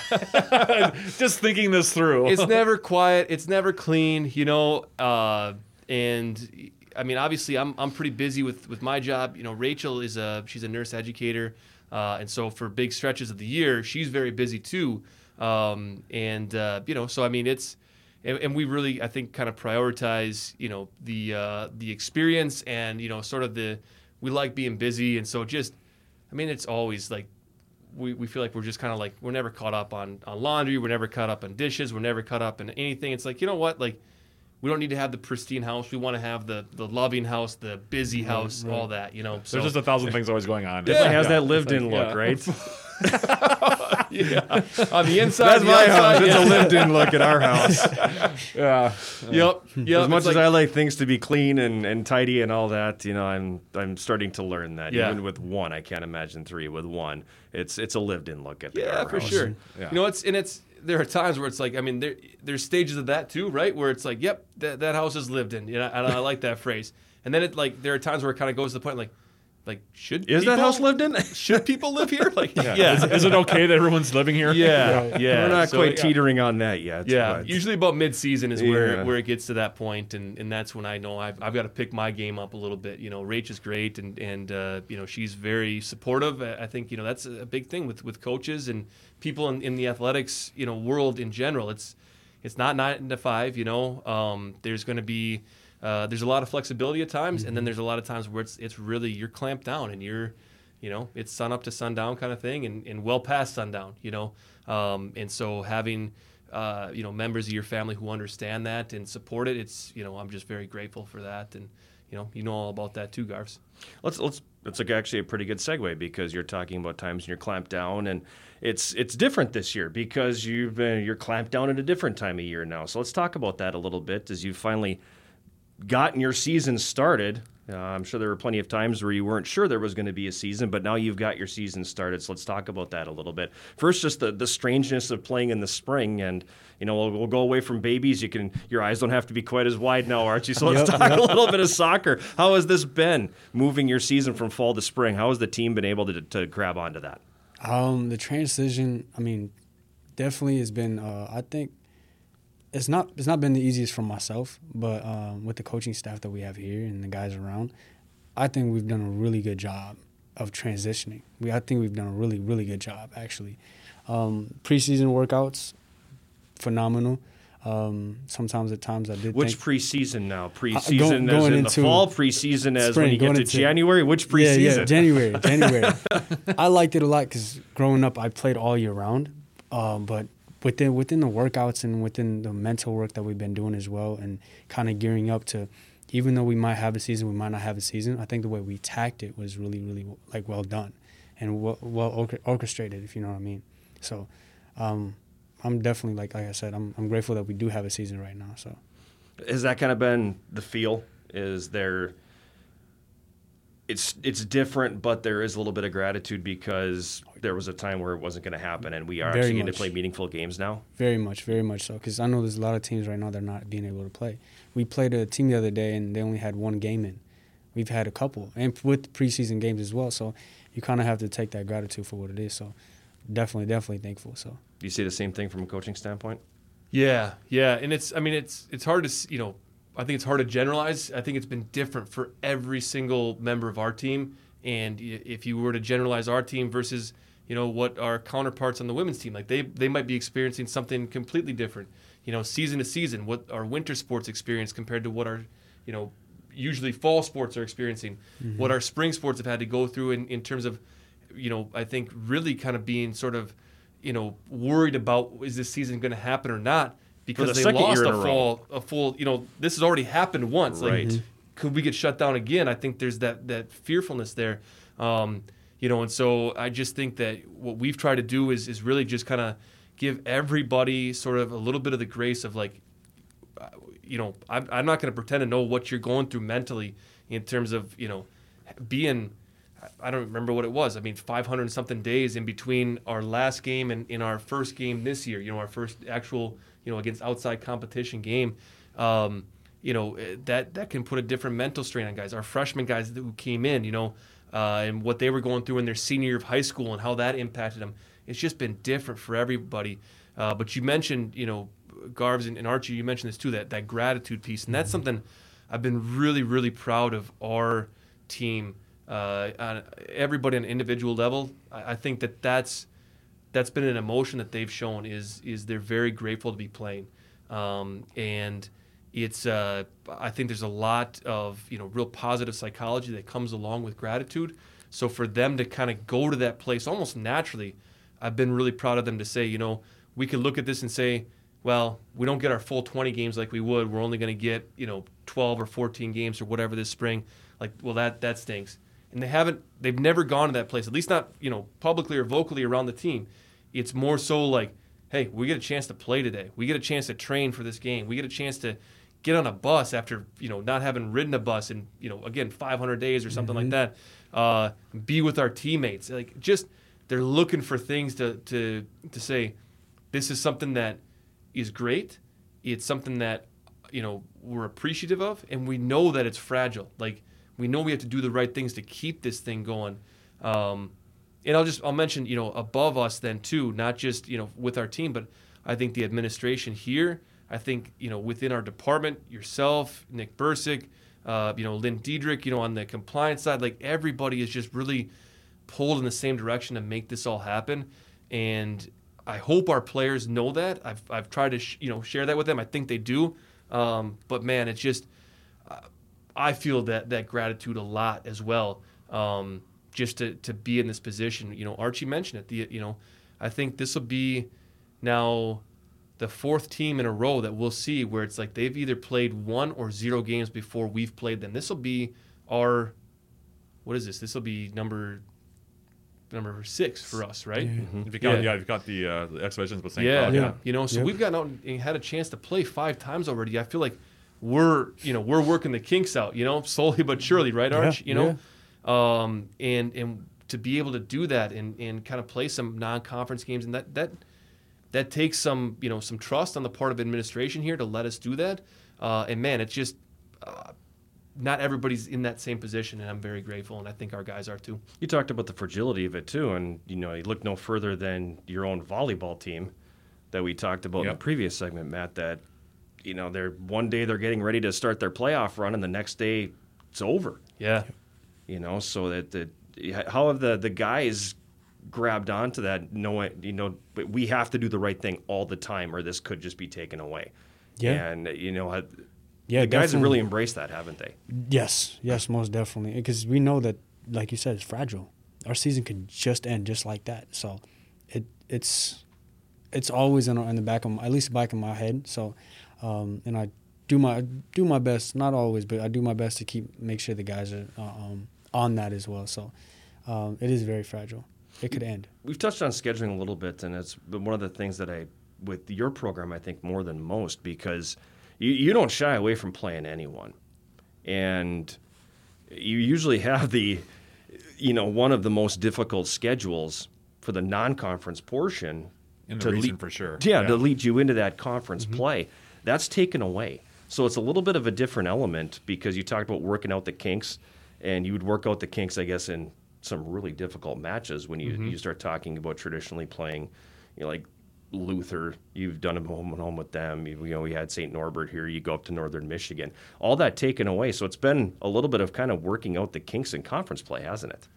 Just thinking this through. it's never quiet. It's never clean. You know. Uh, and I mean, obviously, I'm I'm pretty busy with with my job. You know, Rachel is a she's a nurse educator, uh, and so for big stretches of the year, she's very busy too. Um, and uh, you know, so I mean, it's and, and we really, I think, kind of prioritize, you know, the uh, the experience and you know, sort of the we like being busy, and so just, I mean, it's always like we, we feel like we're just kind of like we're never caught up on, on laundry. We're never caught up on dishes. We're never caught up in anything. It's like you know what? Like we don't need to have the pristine house we want to have the the loving house the busy house all that you know so There's just a thousand things always going on. Definitely has Yeah. that lived-in look, yeah. right? yeah on the inside That's the my outside, house. It's yeah. a lived-in look at our house. Yeah. yep yep as much It's as I like things to be clean and, and tidy and all that, you know, I'm I'm starting to learn that. Yeah. Even with one, I can't imagine three. With one, it's it's a lived-in look at the Yeah, our for house. sure. Yeah. You know, it's and it's there are times where it's like I mean there there's stages of that too, right? Where it's like, yep, that, that house is lived in. You know, and I like that phrase. And then it like there are times where it kind of goes to the point like, like should Is that house lived in? Should people live here? Like, yeah, Is, is it okay that everyone's living here? yeah, yeah. We're not So, quite yeah. teetering on that yet. Yeah, but- usually about mid-season is where, Yeah. where it gets to that point, and, and that's when I know I've, I've got to pick my game up a little bit. You know, Rach is great, and and uh, you know she's very supportive. I I think you know that's a big thing with, with coaches and people in, in the athletics you know world in general. It's it's not nine to five. You know, um, there's going to be uh, there's a lot of flexibility at times, and then there's a lot of times where it's it's really you're clamped down and you're you know it's sun up to sundown kind of thing and, and well past sundown you know um, and so having uh, you know members of your family who understand that and support it it's you know i'm just very grateful for that and you know, you know all about that too, Garves. Let's let's that's like actually a pretty good segue because you're talking about times when you're clamped down and it's it's different this year because you've been you're clamped down at a different time of year now. So let's talk about that a little bit as you finally gotten your season started. Uh, I'm sure there were plenty of times where you weren't sure there was going to be a season, but now you've got your season started. So let's talk about that a little bit. First, just the, the strangeness of playing in the spring, and you know we'll, we'll go away from babies. You can your eyes don't have to be quite as wide now, Archie. So let's Yep, talk yep. a little bit of soccer. How has this been moving your season from fall to spring? How has the team been able to, to grab onto that? Um, the transition, I mean, definitely has been. Uh, I think it's not it's not been the easiest for myself, but um, with the coaching staff that we have here and the guys around, I think we've done a really good job of transitioning. We I think we've done a really really good job actually. Um, preseason workouts, phenomenal. Um, sometimes at times I did Which think, preseason now? Uh, go- Preseason as going in into the fall. Preseason as when you get to January. Which preseason? Yeah, yeah, January, January. I liked it a lot because growing up, I played all year round. Um, but within within the workouts and within the mental work that we've been doing as well, and kind of gearing up to, even though we might have a season, we might not have a season. I think the way we tacked it was really, really like well done, and well, well orchestrated, if you know what I mean. So, um, I'm definitely like like I said, I'm I'm grateful that we do have a season right now. So. has that kind of been the feel? Is there? It's it's different, but there is a little bit of gratitude because there was a time where it wasn't going to happen, and we are Very actually going to play meaningful games now. Very much, very much so. Because I know there's a lot of teams right now that are not being able to play. We played a team the other day and they only had one game in. We've had a couple, and with preseason games as well. So you kind of have to take that gratitude for what it is. So definitely, definitely thankful. So you see the same thing from a coaching standpoint? Yeah, yeah, and it's I mean it's it's hard to you know I think it's hard to generalize. I think it's been different for every single member of our team, and if you were to generalize our team versus you know what our counterparts on the women's team like they they might be experiencing something completely different. You know, season to season, what our winter sports experience compared to what our you know usually fall sports are experiencing, mm-hmm. what our spring sports have had to go through in, in terms of you know I think really kind of being sort of you know worried about is this season going to happen or not because the they lost a a full a full you know this has already happened once Right. like could we get shut down again i think there's that that fearfulness there um, you know and so i just think that what we've tried to do is is really just kind of give everybody sort of a little bit of the grace of like uh, you know i'm, I'm not going to pretend to know what you're going through mentally in terms of you know being I don't remember what it was. I mean, 500 and something days in between our last game and in our first game this year. You know, our first actual, you know, against outside competition game. Um, you know, eh, that that can put a different mental strain on guys. Our freshman guys who came in, you know, uh, and what they were going through in their senior year of high school and how that impacted them. It's just been different for everybody. Uh, but you mentioned, you know, Garbs and, and Archie, you mentioned this too, that that gratitude piece, and that's something I've been really, really proud of our team uh, on everybody on an individual level. I, I think that that's that's been an emotion that they've shown is is they're very grateful to be playing, um, and it's uh, I think there's a lot of you know real positive psychology that comes along with gratitude. So for them to kind of go to that place almost naturally, I've been really proud of them to say you know we could look at this and say. Well, we don't get our full 20 games like we would. We're only going to get, you know, 12 or 14 games or whatever this spring. Like, well, that that stinks and they haven't they've never gone to that place at least not you know publicly or vocally around the team it's more so like hey we get a chance to play today. We get a chance to train for this game. We get a chance to get on a bus after you know not having ridden a bus in you know again 500 days or something like that. Uh, be with our teammates. Like just they're looking for things to to to say this is something that is great. It's something that you know we're appreciative of and we know that it's fragile. Like we know we have to do the right things to keep this thing going. Um, and I'll just I'll mention you know above us then too, not just you know with our team, but I think the administration here. I think you know within our department, yourself, Nick Bursick, uh, you know Lynn Diedrich, you know on the compliance side, like everybody is just really pulled in the same direction to make this all happen. And I hope our players know that. I've I've tried to sh- you know share that with them. I think they do. Um, but man, it's just I feel that that gratitude a lot as well. Um, just to, to be in this position, you know, Archie mentioned it. The you know, I think this will be now the fourth team in a row that we'll see where it's like they've either played one or zero games before we've played them. This will be our what is this? This will be number number six for us, right? If you count, Yeah. yeah, if you got the uh, the exhibitions with St. Yeah, Cloud, yeah. You know, so Yep. we've gotten out and had a chance to play five times already. I feel like we're, you know, we're working the kinks out, you know, slowly but surely, right, Arch? you know, um, and and to be able to do that and and kind of play some non-conference games and that that that takes some you know some trust on the part of administration here to let us do that. Uh, and man, it's just. Uh, not everybody's in that same position, and I'm very grateful, and I think our guys are too. You talked about the fragility of it too, and you know you look no further than your own volleyball team that we talked about in Yep. the previous segment, Matt. That you know they're one day they're getting ready to start their playoff run, and the next day it's over. Yeah, You know, so that the how have the the guys grabbed onto that, knowing you know but we have to do the right thing all the time, or this could just be taken away. Yeah. and you know. Yeah, the guys have really embraced that, haven't they? Yes, yes, most definitely. Because we know that, like you said, it's fragile. Our season could just end just like that. So, it it's it's always in, in the back of my, at least back of my head. So, um, and I do my do my best. Not always, but I do my best to keep make sure the guys are uh, um, on that as well. So, um, it is very fragile. It could end. We've touched on scheduling a little bit, and it's been one of the things that I, with your program, I think more than most because you, you don't shy away from playing anyone, and you usually have the, you know, one of the most difficult schedules for the non-conference portion. In the to region lead- for sure. Yeah, Yeah. to lead you into that conference play. That's taken away. So it's a little bit of a different element because you talked about working out the kinks, and you would work out the kinks, I guess, in some really difficult matches when you, you start talking about traditionally playing, you know, like Luther. You've done a home and home with them. You, you know, we had St. Norbert here. You go up to Northern Michigan. All that taken away. So it's been a little bit of kind of working out the kinks in conference play, hasn't it?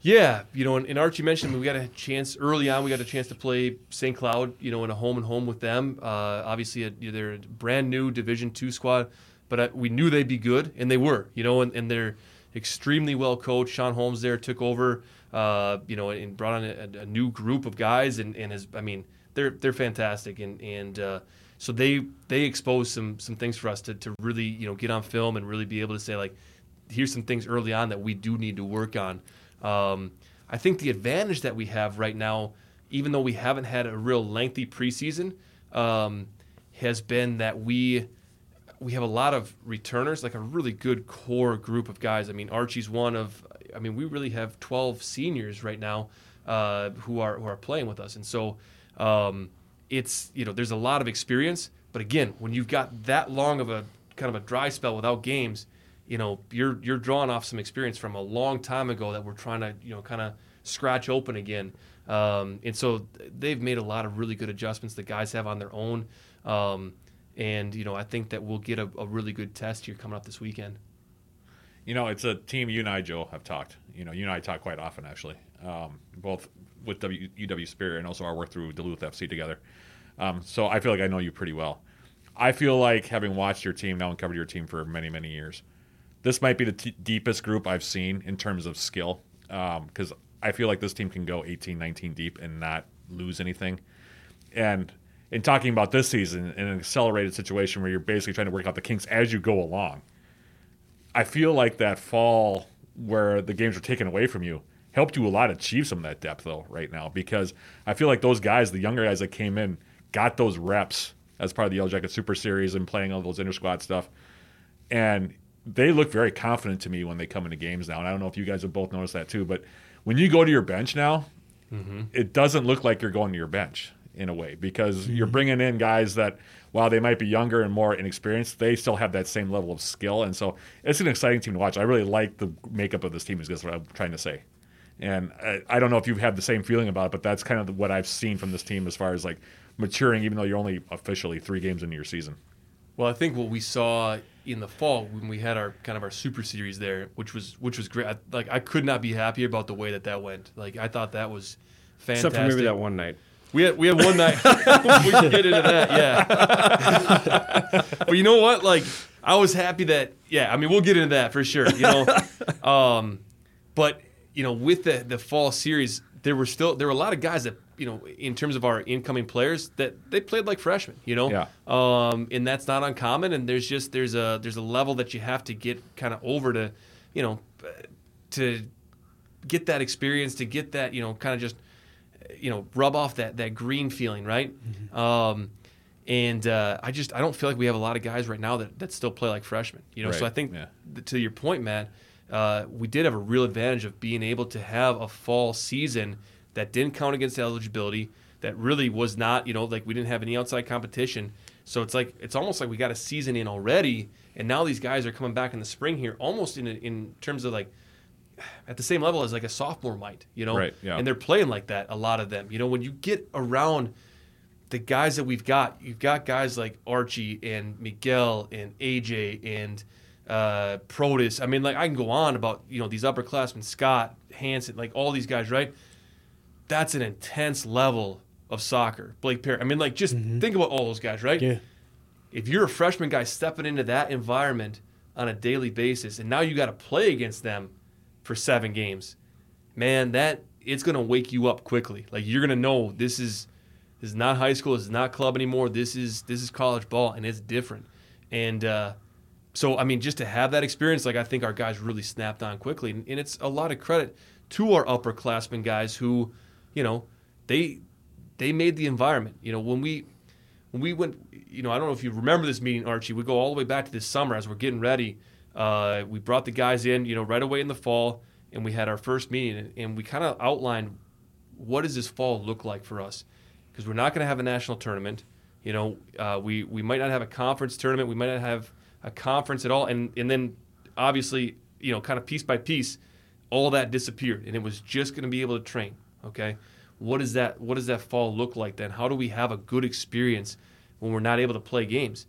Yeah, you know, and, and Archie mentioned we got a chance early on. We got a chance to play St. Cloud, you know, in a home and home with them. Uh, obviously, a, they're a brand new Division two squad, but I, we knew they'd be good, and they were. You know, and, and they're extremely well coached. Sean Holmes there took over, uh, you know, and brought on a, a new group of guys, and and has, I mean, they're they're fantastic, and and uh, so they they exposed some some things for us to to really you know get on film and really be able to say like, here's some things early on that we do need to work on. Um, I think the advantage that we have right now, even though we haven't had a real lengthy preseason, um, has been that we we have a lot of returners, like a really good core group of guys. I mean, Archie's one of. I mean, we really have 12 seniors right now uh, who are who are playing with us, and so um, it's you know there's a lot of experience. But again, when you've got that long of a kind of a dry spell without games, you know you're you're drawing off some experience from a long time ago that we're trying to you know kind of scratch open again. Um, and so they've made a lot of really good adjustments the guys have on their own. Um, and you know I think that we'll get a, a really good test here coming up this weekend. You know, it's a team you and I, Joe, have talked. You know, you and I talk quite often, actually, um, both with w, UW Spirit and also our work through Duluth FC together. Um, so I feel like I know you pretty well. I feel like having watched your team now and covered your team for many, many years, this might be the t- deepest group I've seen in terms of skill. Because I feel like this team can go 18, 19 deep and not lose anything. And in talking about this season in an accelerated situation where you're basically trying to work out the kinks as you go along, I feel like that fall where the games were taken away from you helped you a lot achieve some of that depth though right now because I feel like those guys, the younger guys that came in, got those reps as part of the Yellow Jacket Super Series and playing all those inter squad stuff, and they look very confident to me when they come into games now. And I don't know if you guys have both noticed that too, but when you go to your bench now, mm-hmm. it doesn't look like you're going to your bench in a way because mm-hmm. you're bringing in guys that while they might be younger and more inexperienced, they still have that same level of skill. And so it's an exciting team to watch. I really like the makeup of this team. Is just what I'm trying to say. And I, I don't know if you've had the same feeling about it, but that's kind of what I've seen from this team as far as like maturing, even though you're only officially three games into your season. Well, I think what we saw in the fall when we had our kind of our super series there, which was which was great. I, like I could not be happier about the way that that went. Like I thought that was fantastic. Except for maybe that one night. We had we had one night. we can get into that, yeah. but you know what? Like I was happy that yeah. I mean, we'll get into that for sure. You know, um, but you know, with the the fall series, there were still there were a lot of guys that you know in terms of our incoming players that they played like freshmen you know Yeah. um, and that's not uncommon and there's just there's a there's a level that you have to get kind of over to you know to get that experience to get that you know kind of just you know rub off that that green feeling right? Um, and uh, I just I don't feel like we have a lot of guys right now that, that still play like freshmen you know? So I think yeah. th- to your point Matt uh, we did have a real advantage of being able to have a fall season that didn't count against eligibility that really was not you know like we didn't have any outside competition. So it's like it's almost like we got a season in already and now these guys are coming back in the spring here almost in in terms of like at the same level as like a sophomore might, you know, Right, yeah. and they're playing like that. A lot of them, you know, when you get around the guys that we've got, you've got guys like Archie and Miguel and AJ and uh, Protus. I mean, like I can go on about you know these upperclassmen, Scott Hansen, like all these guys, right? That's an intense level of soccer. Blake Perry. I mean, like just think about all those guys, right? Yeah. if you're a freshman guy stepping into that environment on a daily basis and now you got to play against them for seven games man that it's to wake you up quickly like you're to know this is this is not high school this is not club anymore this is this is college ball and it's different and uh, so i mean just to have that experience like i think our guys really snapped on quickly and, and it's a lot of credit to our upperclassmen guys who you know they they made the environment you know when we when we went, you know, I don't know if you remember this meeting, Archie. We go all the way back to this summer as we're getting ready. Uh, we brought the guys in, you know, right away in the fall, and we had our first meeting, and, we kind of outlined what does this fall look like for us, because we're not going to have a national tournament. You know, uh, we we might not have a conference tournament. We might not have a conference at all, and and then obviously, you know, kind of piece by piece, all that disappeared, and it was just going to be able to train. Okay, what does that what does that fall look like then? How do we have a good experience when we're not able to play games?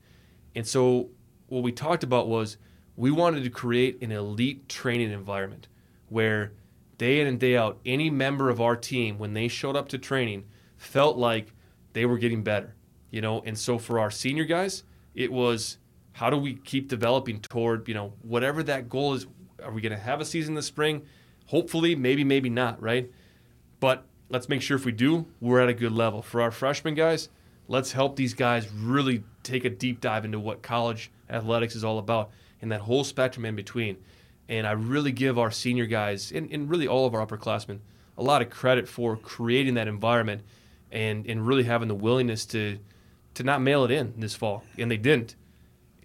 And so what we talked about was we wanted to create an elite training environment where day in and day out, any member of our team, when they showed up to training, felt like they were getting better. You know, and so for our senior guys, it was how do we keep developing toward, you know, whatever that goal is. Are we going to have a season this spring? Hopefully, maybe, maybe not, right? But let's make sure if we do, we're at a good level. For our freshman guys, let's help these guys really take a deep dive into what college athletics is all about and that whole spectrum in between. And I really give our senior guys and, and really all of our upperclassmen a lot of credit for creating that environment and, and really having the willingness to to not mail it in this fall. And they didn't.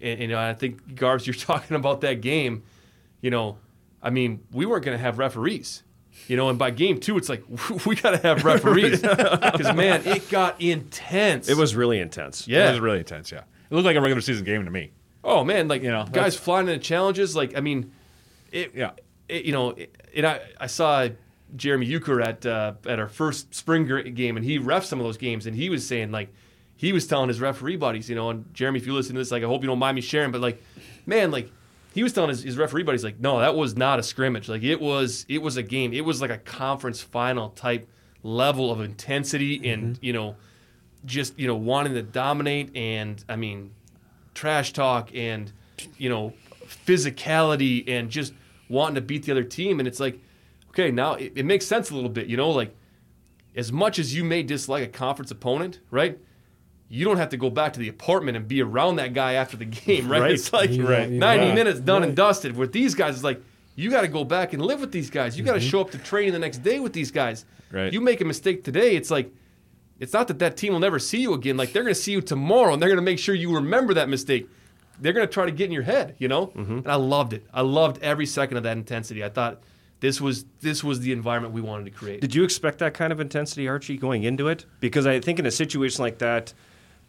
And, and I think, Garbs, you're talking about that game. You know, I mean, we weren't going to have referees. You know, and by game two, it's like we got to have referees because man, it got intense. It was really intense. yeah. It was really intense. Yeah, it looked like a regular season game to me. Oh man, like You know, guys flying into challenges. Like I mean, it. Yeah. It, you know, it, and I I saw Jeremy Euchre at uh, at our first spring game, and he ref some of those games, and he was saying like he was telling his referee buddies, you know, and Jeremy, if you listen to this, like I hope you don't mind me sharing, but like, man, like he was telling his, his referee buddies like, no, that was not a scrimmage. Like it was it was a game. It was like a conference final type level of intensity and you know just you know wanting to dominate and I mean trash talk and you know physicality and just wanting to beat the other team and it's like okay now it, it makes sense a little bit you know like as much as you may dislike a conference opponent right you don't have to go back to the apartment and be around that guy after the game right, Right. it's like Right. 90 Right. minutes done and dusted with these guys it's like you got to go back and live with these guys you got to mm-hmm. show up to training the next day with these guys Right. you make a mistake today it's like it's not that that team will never see you again. Like they're going to see you tomorrow, and they're going to make sure you remember that mistake. They're going to try to get in your head, you know. Mm-hmm. And I loved it. I loved every second of that intensity. I thought this was this was the environment we wanted to create. Did you expect that kind of intensity, Archie, going into it? Because I think in a situation like that,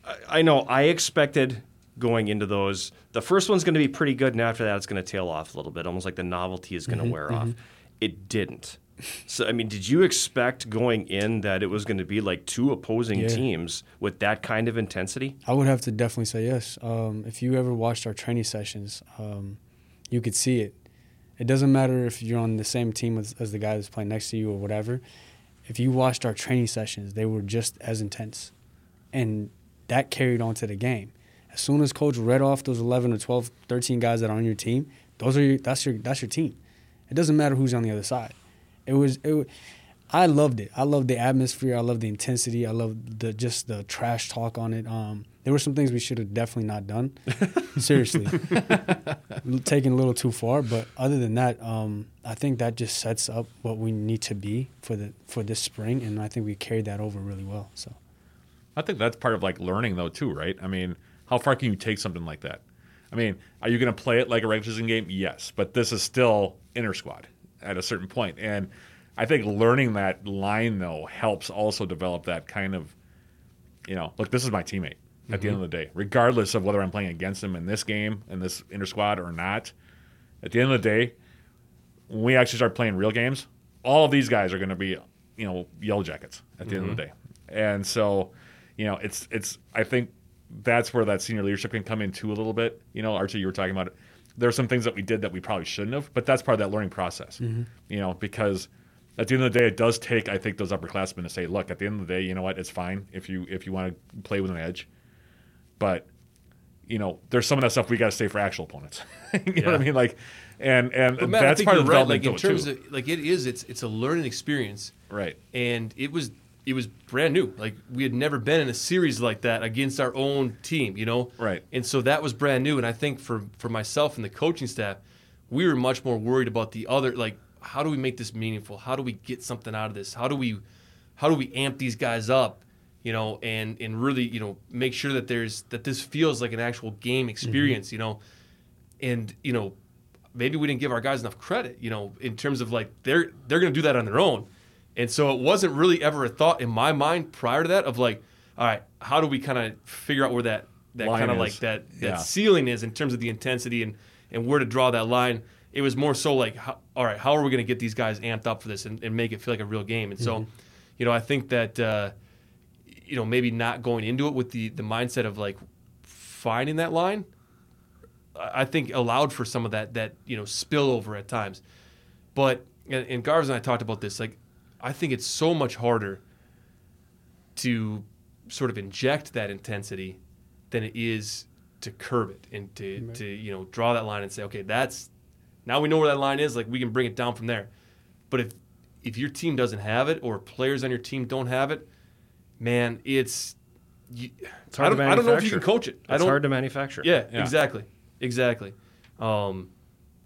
I, I know I expected going into those. The first one's going to be pretty good, and after that, it's going to tail off a little bit, almost like the novelty is going to mm-hmm. wear mm-hmm. off. It didn't. So, I mean, did you expect going in that it was going to be like two opposing Yeah. teams with that kind of intensity? I would have to definitely say yes. Um, if you ever watched our training sessions, um, you could see it. It doesn't matter if you're on the same team as, as the guy that's playing next to you or whatever. If you watched our training sessions, they were just as intense, and that carried on to the game. As soon as coach read off those 11 or 12, 13 guys that are on your team, those are your, that's your that's your team. It doesn't matter who's on the other side. It was it. I loved it. I loved the atmosphere. I loved the intensity. I loved the just the trash talk on it. Um, there were some things we should have definitely not done. Seriously, taking a little too far. But other than that, um, I think that just sets up what we need to be for the for this spring, and I think we carried that over really well. So I think that's part of like learning though too, right? I mean, how far can you take something like that? I mean, are you going to play it like a regular season game? Yes, but this is still inter squad at a certain point, and I think learning that line though helps also develop that kind of, you know, look, this is my teammate at the end of mm-hmm. the day, regardless of whether I'm playing against him in this game in this inter squad or not. At the end of the day, when we actually start playing real games, all of these guys are going to be, you know, yellow jackets at the end of the mm-hmm. day, and so, you know, it's it's I think that's where that senior leadership can come in too a little bit. You know, Archie, you were talking about it. There are some things that we did that we probably shouldn't have, but that's part of that learning process. Mm-hmm. You know, because at the end of the day, it does take I think those upperclassmen to say, look, at the end of the day, you know what, it's fine if you if you want to play with an edge, but you know, there's some of that stuff we got to say for actual opponents. you know what I mean? Like, and and But Matt, I that's think part you're of the right. development Like in terms too. of like it is, it's it's a learning experience, right. and it was it was brand new. Like we had never been in a series like that against our own team, you know. Right. And so that was brand new. And I think for for myself and the coaching staff, we were much more worried about the other. Like, how do we make this meaningful? How do we get something out of this? How do we how do we amp these guys up? You know, and and really, you know, make sure that there's that this feels like an actual game mm-hmm. experience. You know, and you know maybe we didn't give our guys enough credit you know in terms of like they're they're going to do that on their own and so it wasn't really ever a thought in my mind prior to that of like all right how do we kind of figure out where that that kind of like that that Yeah. ceiling is in terms of the intensity and and where to draw that line it was more so like how, all right how are we going to get these guys amped up for this and, and make it feel like a real game and so you know i think that uh you know maybe not going into it with the the mindset of like finding that line I think allowed for some of that that you know spillover at times. But and, and Garves and I talked about this. Like, I think it's so much harder to sort of inject that intensity than it is to curb it and to, to you know draw that line and say, okay, that's now we know where that line is. Like we can bring it down from there. But if if your team doesn't have it or players on your team don't have it, man, it's you, It's hard I don't, to I don't know if you manufacture. can coach it. I It's don't, hard to manufacture. yeah, Yeah. exactly, exactly. Um,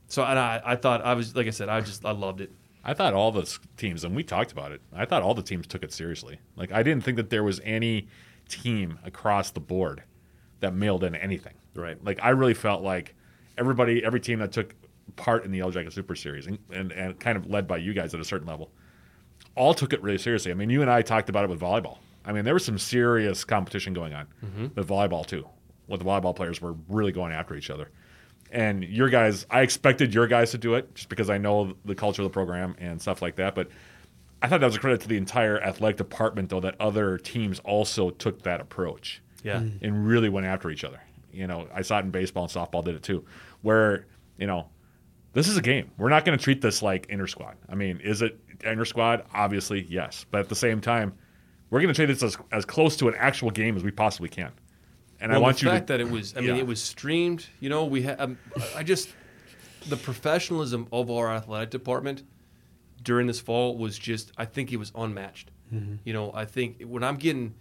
so and I, I thought I was like I said, I just I loved it. I thought all the teams, and we talked about it. I thought all the teams took it seriously. Like I didn't think that there was any team across the board that mailed in anything. Right. Like I really felt like everybody, every team that took part in the Yellow Jacket Super Series, and, and, and kind of led by you guys at a certain level, all took it really seriously. I mean, you and I talked about it with volleyball. I mean, there was some serious competition going on mm-hmm. with volleyball too. With the volleyball players were really going after each other. And your guys, I expected your guys to do it just because I know the culture of the program and stuff like that. But I thought that was a credit to the entire athletic department, though, that other teams also took that approach Yeah, mm. and really went after each other. You know, I saw it in baseball and softball did it too, where you know, this is a game. We're not going to treat this like inter squad. I mean, is it inter squad? Obviously, yes, but at the same time, we're going to treat this as, as close to an actual game as we possibly can. And I well, want the you fact to that it was. I mean, Yeah. it was streamed. You know, we had. Um, I just the professionalism of our athletic department during this fall was just. I think it was unmatched. You know, I think when I'm getting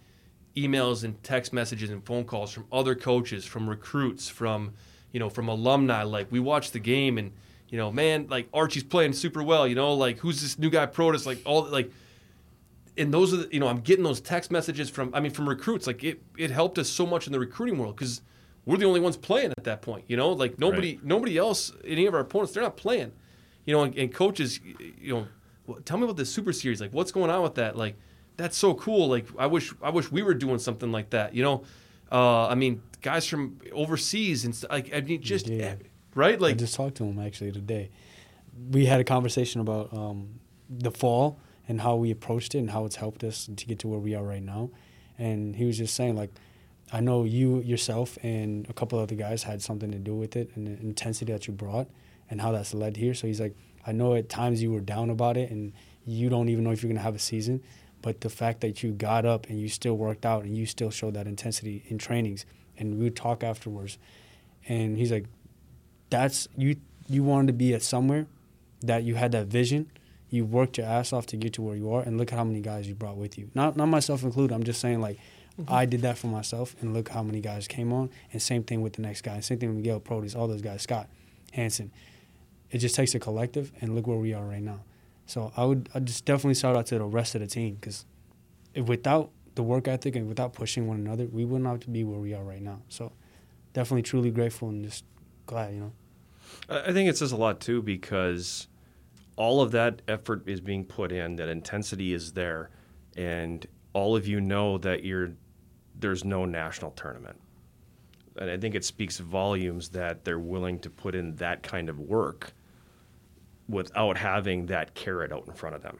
emails and text messages and phone calls from other coaches, from recruits, from you know, from alumni, like we watched the game and you know, man, like Archie's playing super well. You know, like who's this new guy Protus? Like all like and those are the, you know I'm getting those text messages from I mean from recruits. Like it it helped us so much in the recruiting world because we're the only ones playing at that point you know? Like nobody nobody else any of our opponents they're not playing you know? And, and coaches you know "Well, tell me about the super series. Like what's going on with that? Like that's so cool. Like I wish I wish we were doing something like that you know? Uh, I mean guys from overseas and like I mean just Yeah. right? Like I just talked to him actually today. We had a conversation about um, the fall and how we approached it and how it's helped us to get to where we are right now. And he was just saying like, I know you yourself and a couple other guys had something to do with it and the intensity that you brought and how that's led here. So he's like, I know at times you were down about it and you don't even know if you're gonna have a season, but the fact that you got up and you still worked out and you still showed that intensity in trainings and we would talk afterwards and he's like that's you you wanted to be at somewhere that you had that vision You worked your ass off to get to where you are, and look at how many guys you brought with you. Not not myself included. I'm just saying like. Mm-hmm. I did that for myself, and look how many guys came on. And same thing with the next guy. Same thing with Miguel Protus, all those guys, Scott, Hansen. It just takes a collective, and look where we are right now. So I would I just definitely shout out to the rest of the team because without the work ethic and without pushing one another, we would not be where we are right now. So definitely truly grateful and just glad, you know. I I think it says a lot too because all of that effort is being put in, that intensity is there, and all of you know that you're there's no national tournament. And I think it speaks volumes that they're willing to put in that kind of work without having that carrot out in front of them.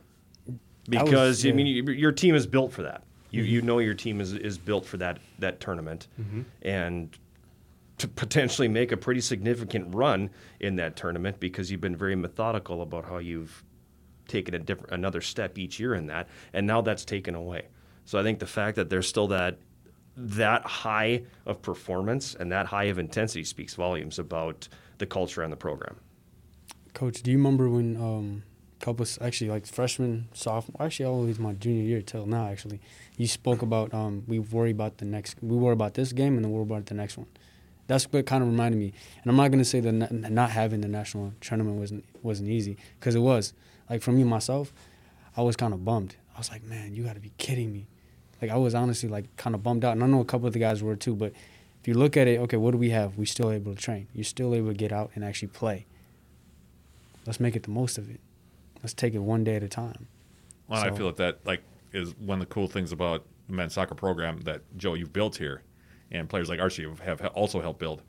Because I, yeah. mean, y- your team is built for that. You you know your team is, is built for that that tournament, and to potentially make a pretty significant run in that tournament because you've been very methodical about how you've taken a different another step each year in that, and now that's taken away. So I think the fact that there's still that that high of performance and that high of intensity speaks volumes about the culture and the program. Coach, do you remember when um couple actually like freshman, sophomore, actually all always my junior year till now actually, you spoke about um we worry about the next we worry about this game and then we worry about the next one. That's what kind of reminded me. And I'm not gonna say that not, having the national tournament wasn't wasn't easy because it was. Like for me myself, I was kind of bummed. I was like, man, you got to be kidding me. Like I was honestly like kind of bummed out, and I know a couple of the guys were too. But if you look at it, okay, what do we have? We still able to train. You're still able to get out and actually play. Let's make it the most of it. Let's take it one day at a time. Well, I feel that that like is one of the cool things about the men's soccer program that Joe you've built here, and players like Archie have, have also helped build.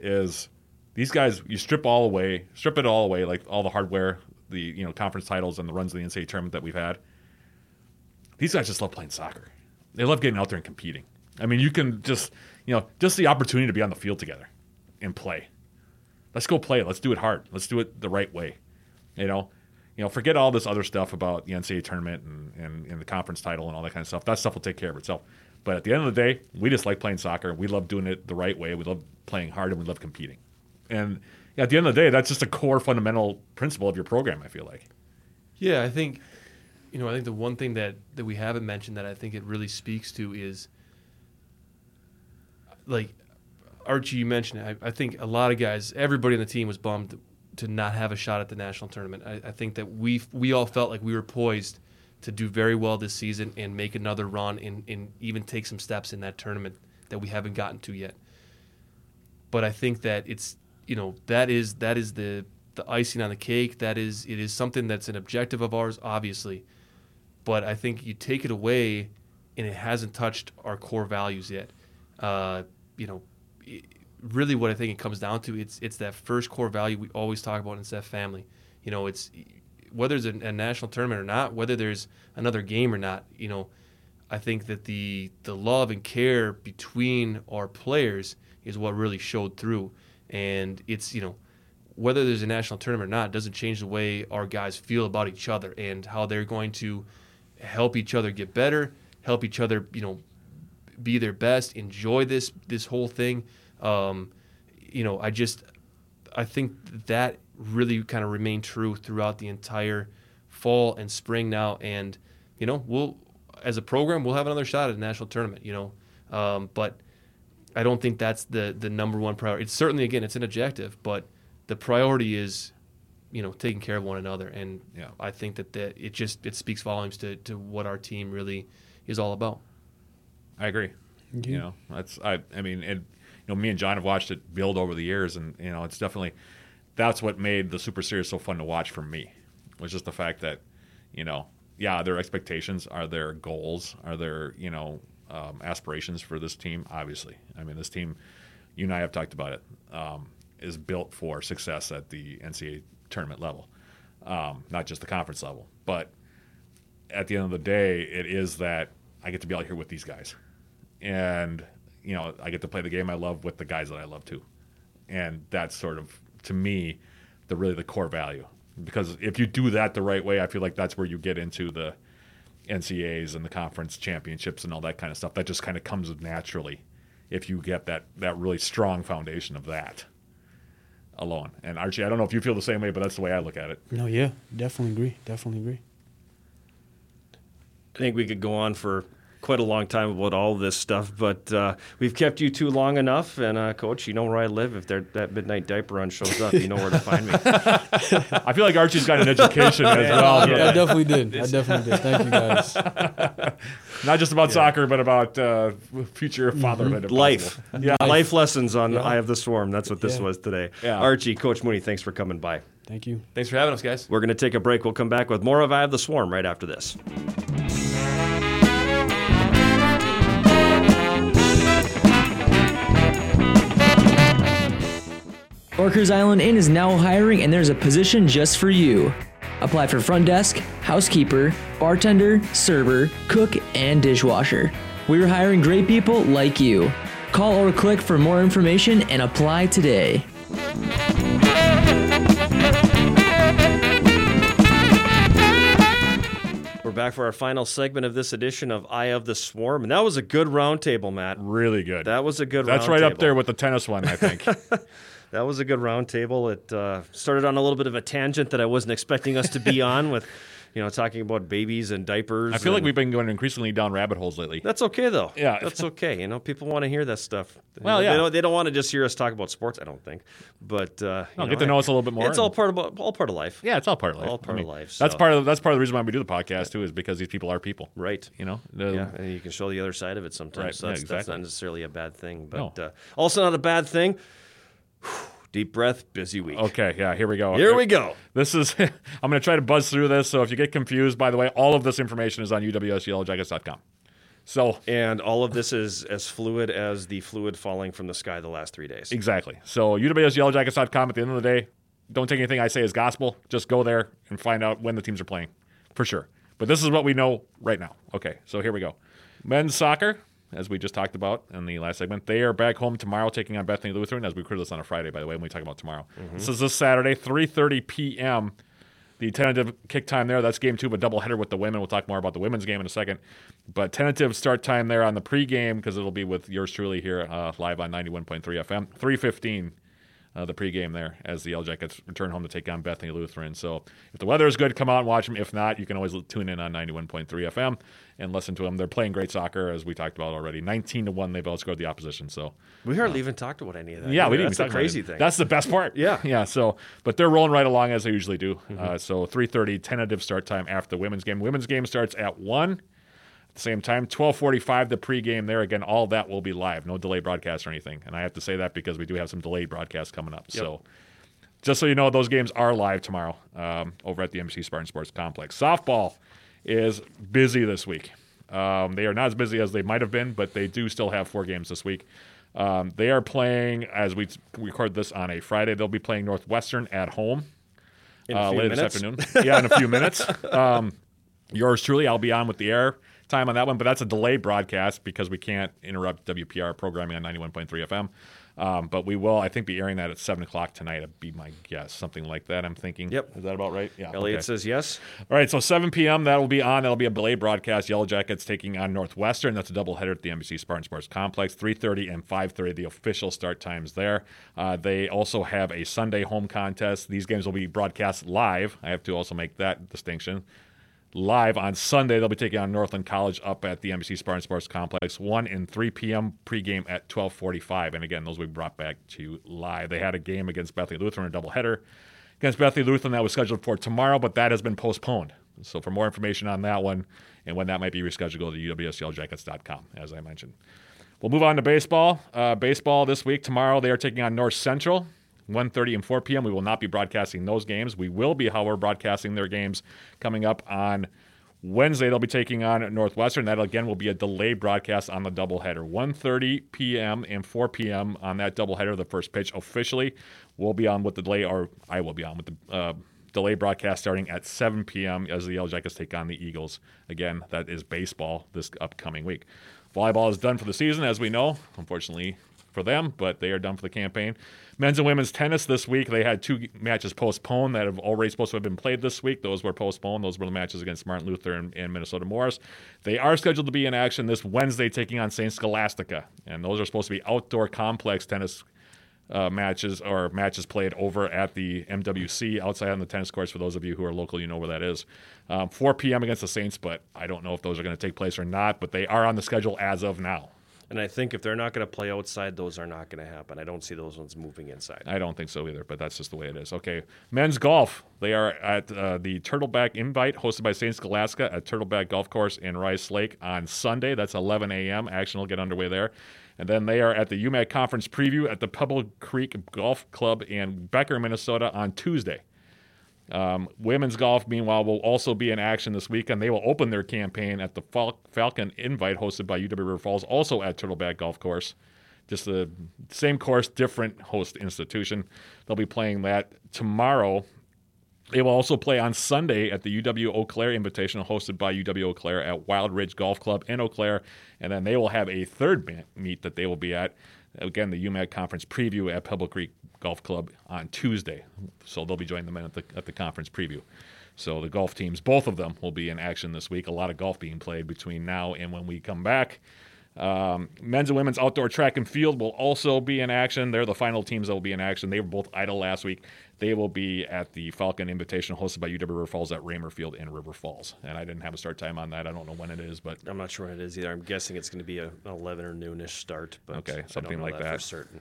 Is these guys you strip all away, strip it all away, like all the hardware, the you know conference titles and the runs of the NCAA tournament that we've had. These guys just love playing soccer. They love getting out there and competing. I mean, you can just you know just the opportunity to be on the field together and play. Let's go play. Let's do it hard. Let's do it the right way. You know, you know, forget all this other stuff about the NCAA tournament and, and, and the conference title and all that kind of stuff. That stuff will take care of itself. But at the end of the day, we just like playing soccer. We love doing it the right way. We love playing hard and we love competing. And at the end of the day, that's just a core fundamental principle of your program. I feel like. Yeah, I think you know, I think the one thing that that we haven't mentioned that I think it really speaks to is like Archie, you mentioned it. I, I think a lot of guys, everybody on the team was bummed to not have a shot at the national tournament. I, I think that we we all felt like we were poised to do very well this season and make another run and, and even take some steps in that tournament that we haven't gotten to yet. But I think that it's you know that is that is the the icing on the cake. That is it is something that's an objective of ours, obviously. But I think you take it away, and it hasn't touched our core values yet. Uh, you know, i really, what I think it comes down to it's it's that first core value we always talk about, and it's that family. You know, it's whether it's a, a national tournament or not, whether there's another game or not. You know, I think that the the love and care between our players is what really showed through, and it's you know whether there's a national tournament or not doesn't change the way our guys feel about each other and how they're going to help each other get better, help each other you know be their best, enjoy this this whole thing. Um, you know, I just I think that really kind of remain true throughout the entire fall and spring now, and you know we'll as a program we'll have another shot at a national tournament. You know, um, but I don't think that's the the number one priority. It's certainly again it's an objective, but the priority is you know taking care of one another, and Yeah. I think that that it just it speaks volumes to to what our team really is all about. I agree. You know, that's I. I mean, and you know, me and John have watched it build over the years, and you know, it's definitely that's what made the Super Series so fun to watch for me. Was just the fact that, you know, yeah, their expectations are their goals, are their you know um, aspirations for this team. Obviously, I mean, this team, you and I have talked about it, um, is built for success at the NCAA tournament level, um, not just the conference level, but at the end of the day, it is that I get to be out here with these guys, and you know I get to play the game I love with the guys that I love too, and that's sort of to me the really the core value because if you do that the right way, I feel like that's where you get into the NCAAs and the conference championships and all that kind of stuff. That just kind of comes naturally if you get that that really strong foundation of that. alone. And Archie, I don't know if you feel the same way, but that's the way I look at it. No, yeah, definitely agree. Definitely agree. I think we could go on for quite a long time about all this stuff, but uh, we've kept you too long enough. And uh, coach, you know where I live. If there, that midnight diaper run shows up, you know where to find me. I feel like Archie's got an education as well. Yeah, I definitely did. I definitely did. Thank you guys. Not just about soccer, but about uh, future fatherhood. if Life. Yeah. life lessons on Eye of the Swarm. That's what this Yeah. was today. Yeah. Archie, Coach Mooney, thanks for coming by. Thank you. Thanks for having us, guys. We're going to take a break. We'll come back with more of Eye of the Swarm right after this. Orchards Island Inn is now hiring and there's a position just for you. Apply for front desk, housekeeper, bartender, server, cook, and dishwasher. We're hiring great people like you. Call or click for more information and apply today. We're back for our final segment of this edition of Eye of the Swarm. And that was a good roundtable, Matt. Really good. That was a good That's round right up there with the tennis one, I think. That was a good roundtable. It uh, started on a little bit of a tangent that I wasn't expecting us to be on with, you know, talking about babies and diapers. I feel like we've been going increasingly down rabbit holes lately. That's okay though. Yeah. that's okay. You know, people want to hear that stuff. Well, they yeah. don't, they don't want to just hear us talk about sports. I don't think, but uh, No, get to know us a little bit more It's all part of all part of life. Yeah, it's all part of life. All part of life, That's part of that's part of the reason why we do the podcast too, is because these people are people. Right. You know. Yeah, and you can show the other side of it sometimes. Right, So yeah, that's, that's not necessarily a bad thing, but No. uh, also not a bad thing. Deep breath, busy week. Okay. Yeah. Here we go. Here we go. This is. I'm going to try to buzz through this. So if you get confused, by the way, all of this information is on uwsyellowjackets.com. So And all of this is as fluid as the fluid falling from the sky the last three days. Exactly. So uwsyellowjackets.com at the end of the day, don't take anything I say as gospel. Just go there and find out when the teams are playing, for sure. But this is what we know right now. Okay, so here we go. Men's soccer, as we just talked about in the last segment, they are back home tomorrow taking on Bethany Lutheran, as we record this on a Friday, by the way, when we talk about tomorrow. This is this Saturday, 3.30 p.m., the tentative kick time there, that's game two of a doubleheader with the women. We'll talk more about the women's game in a second. But tentative start time there on the pregame, because it'll be with yours truly here uh, live on 91.3 FM. 3.15, uh, the pregame there, as the Yellow Jackets return home to take on Bethany Lutheran. So if the weather is good, come out and watch them. If not, you can always tune in on 91.3 FM and listen to them. They're playing great soccer, as we talked about already. 19 to 1, they've outscored the opposition. So We hardly even talked about any of that. yeah, we didn't That's even the talk crazy thing. That's the best part. Yeah. Mm-hmm. yeah. So, but they're rolling right along as they usually do. Uh, so, three thirty tentative start time after the women's game. Women's game starts at one. At the same time, twelve forty-five the pregame. There again, all that will be live, no delay broadcast or anything. And I have to say that because we do have some delayed broadcasts coming up. So, just so you know, those games are live tomorrow um, over at the NBC Spartan Sports Complex. Softball is busy this week. Um, they are not as busy as they might have been, but they do still have four games this week. Um, they are playing, as we record this on a Friday, they'll be playing Northwestern at home uh, later minutes. this afternoon. yeah, in a few minutes. Um, yours truly, I'll be on with the air time on that one, but that's a delayed broadcast because we can't interrupt WPR programming on 91.3 FM. Um, but we will, I think, be airing that at 7 o'clock tonight, would be my guess. Something like that, I'm thinking. Yep. Is that about right? Yeah. Elliot okay. says yes. All right, so 7 p.m. that'll be on. That'll be a delayed broadcast. Yellow Jackets taking on Northwestern. That's a doubleheader at the NBC Spartan Sports Complex. 3:30 and 5:30 the official start times there. Uh, they also have a Sunday home contest. These games will be broadcast live. I have to also make that distinction. Live on Sunday, they'll be taking on Northland College up at the NBC Spartan Sports Complex. 1 and 3 p.m. pregame at 12:45. And again, those will be brought back to live. They had a game against Bethany Lutheran, a doubleheader against Bethany Lutheran that was scheduled for tomorrow, but that has been postponed. So for more information on that one and when that might be rescheduled, go to uwsyellowjackets.com, as I mentioned. We'll move on to baseball. Uh, baseball this week. Tomorrow they are taking on North Central. 1.30 and 4 p.m. We will not be broadcasting those games. We will be, however, broadcasting their games coming up on Wednesday. They'll be taking on Northwestern. That again will be a delayed broadcast on the doubleheader. 1.30 p.m. and 4 p.m. on that doubleheader. The first pitch officially will be on with the delay, or I will be on with the uh, delay broadcast starting at 7 p.m. as the Yellow Jackets take on the Eagles. Again, that is baseball this upcoming week. Volleyball is done for the season, as we know. Unfortunately for them, but they are done for the campaign. Men's and women's tennis this week. They had two matches postponed that have already supposed to have been played this week. Those were postponed. Those were the matches against Martin Luther and, and Minnesota Morris. They are scheduled to be in action this Wednesday, taking on St. Scholastica, and those are supposed to be outdoor complex tennis uh, matches or matches played over at the MWC outside on the tennis courts. For those of you who are local, you know where that is. Um, 4 p.m. against the Saints, but I don't know if those are going to take place or not. But they are on the schedule as of now. And I think if they're not going to play outside, those are not going to happen. I don't see those ones moving inside. I don't think so either, but that's just the way it is. Okay, men's golf. They are at uh, the Turtleback Invite, hosted by St. Scholastica at Turtleback Golf Course in Rice Lake on Sunday. That's 11 a.m. Action will get underway there. And then they are at the UMAC Conference Preview at the Pebble Creek Golf Club in Becker, Minnesota on Tuesday. Um, women's golf, meanwhile, will also be in action this weekend. They will open their campaign at the Fal- Falcon Invite hosted by UW River Falls, also at Turtleback Golf Course. Just the same course, different host institution. They'll be playing that tomorrow. They will also play on Sunday at the UW Eau Claire Invitational hosted by UW Eau Claire at Wild Ridge Golf Club in Eau Claire. And then they will have a third meet that they will be at. Again, the UMAC Conference preview at Pebble Creek Golf Club on Tuesday. So they'll be joining the men at the, at the conference preview. So the golf teams, both of them, will be in action this week. A lot of golf being played between now and when we come back. Um, men's and women's outdoor track and field will also be in action. They're the final teams that will be in action. They were both idle last week. They will be at the Falcon Invitational hosted by UW River Falls at Ramer Field in River Falls. And I didn't have a start time on that. I don't know when it is, but I'm not sure when it is either. I'm guessing it's going to be a, an 11 or noonish start. But okay, something like that, that for certain.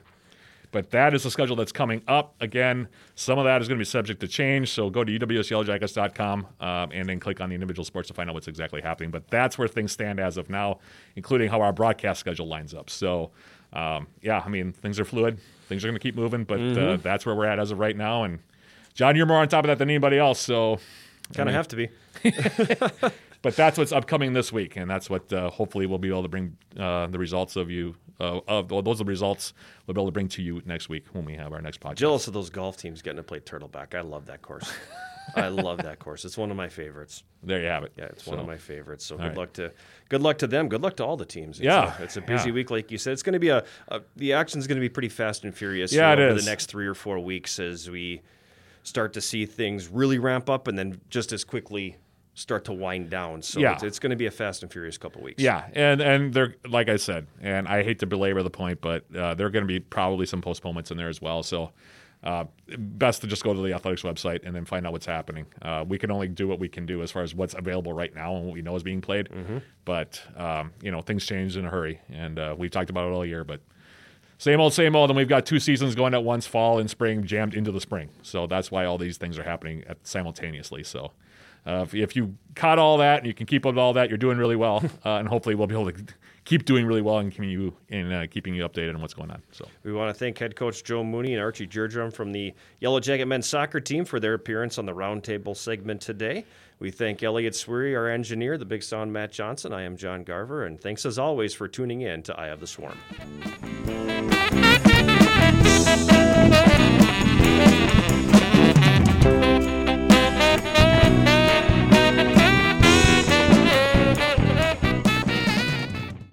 But that is the schedule that's coming up. Again, some of that is going to be subject to change. So go to uwsyellowjackets.com um, and then click on the individual sports to find out what's exactly happening. But that's where things stand as of now, including how our broadcast schedule lines up. So, um, yeah, I mean, things are fluid. Things are going to keep moving, but uh, mm-hmm. uh, that's where we're at as of right now. And John, you're more on top of that than anybody else. So, kind of have to be. but that's what's upcoming this week, and that's what uh, hopefully we'll be able to bring uh, the results of you uh, of well, those are the results we'll be able to bring to you next week when we have our next podcast. Jealous of those golf teams getting to play Turtleback. I love that course. I love that course. It's one of my favorites. There you have it. Yeah, it's so, one of my favorites. So good right. luck to good luck to them. Good luck to all the teams. It's yeah, a, it's a busy yeah. week, like you said. It's going to be a, a the action's going to be pretty fast and furious. Yeah, you know, it over is. the next three or four weeks as we start to see things really ramp up, and then just as quickly start to wind down. So yeah. it's, it's going to be a fast and furious couple weeks. Yeah, and and they're like I said, and I hate to belabor the point, but uh, there are going to be probably some postponements in there as well. So. Uh, best to just go to the athletics website and then find out what's happening. Uh, we can only do what we can do as far as what's available right now and what we know is being played. Mm-hmm. But um, you know, things change in a hurry, and uh, we've talked about it all year. But same old, same old. And we've got two seasons going at once, fall and spring, jammed into the spring. So that's why all these things are happening at, simultaneously. So uh, if, if, you caught all that and you can keep up all that, you're doing really well, uh, and hopefully we'll be able to keep doing really well and keeping you in uh, keeping you updated on what's going on. So we want to thank head coach Joe Mooney and Archie Gertram from the Yellow Jacket men's soccer team for their appearance on the roundtable segment today. We thank Elliot Sweary, our engineer, the big sound Matt Johnson. I am John Garver, and thanks as always for tuning in to Eye of the Swarm.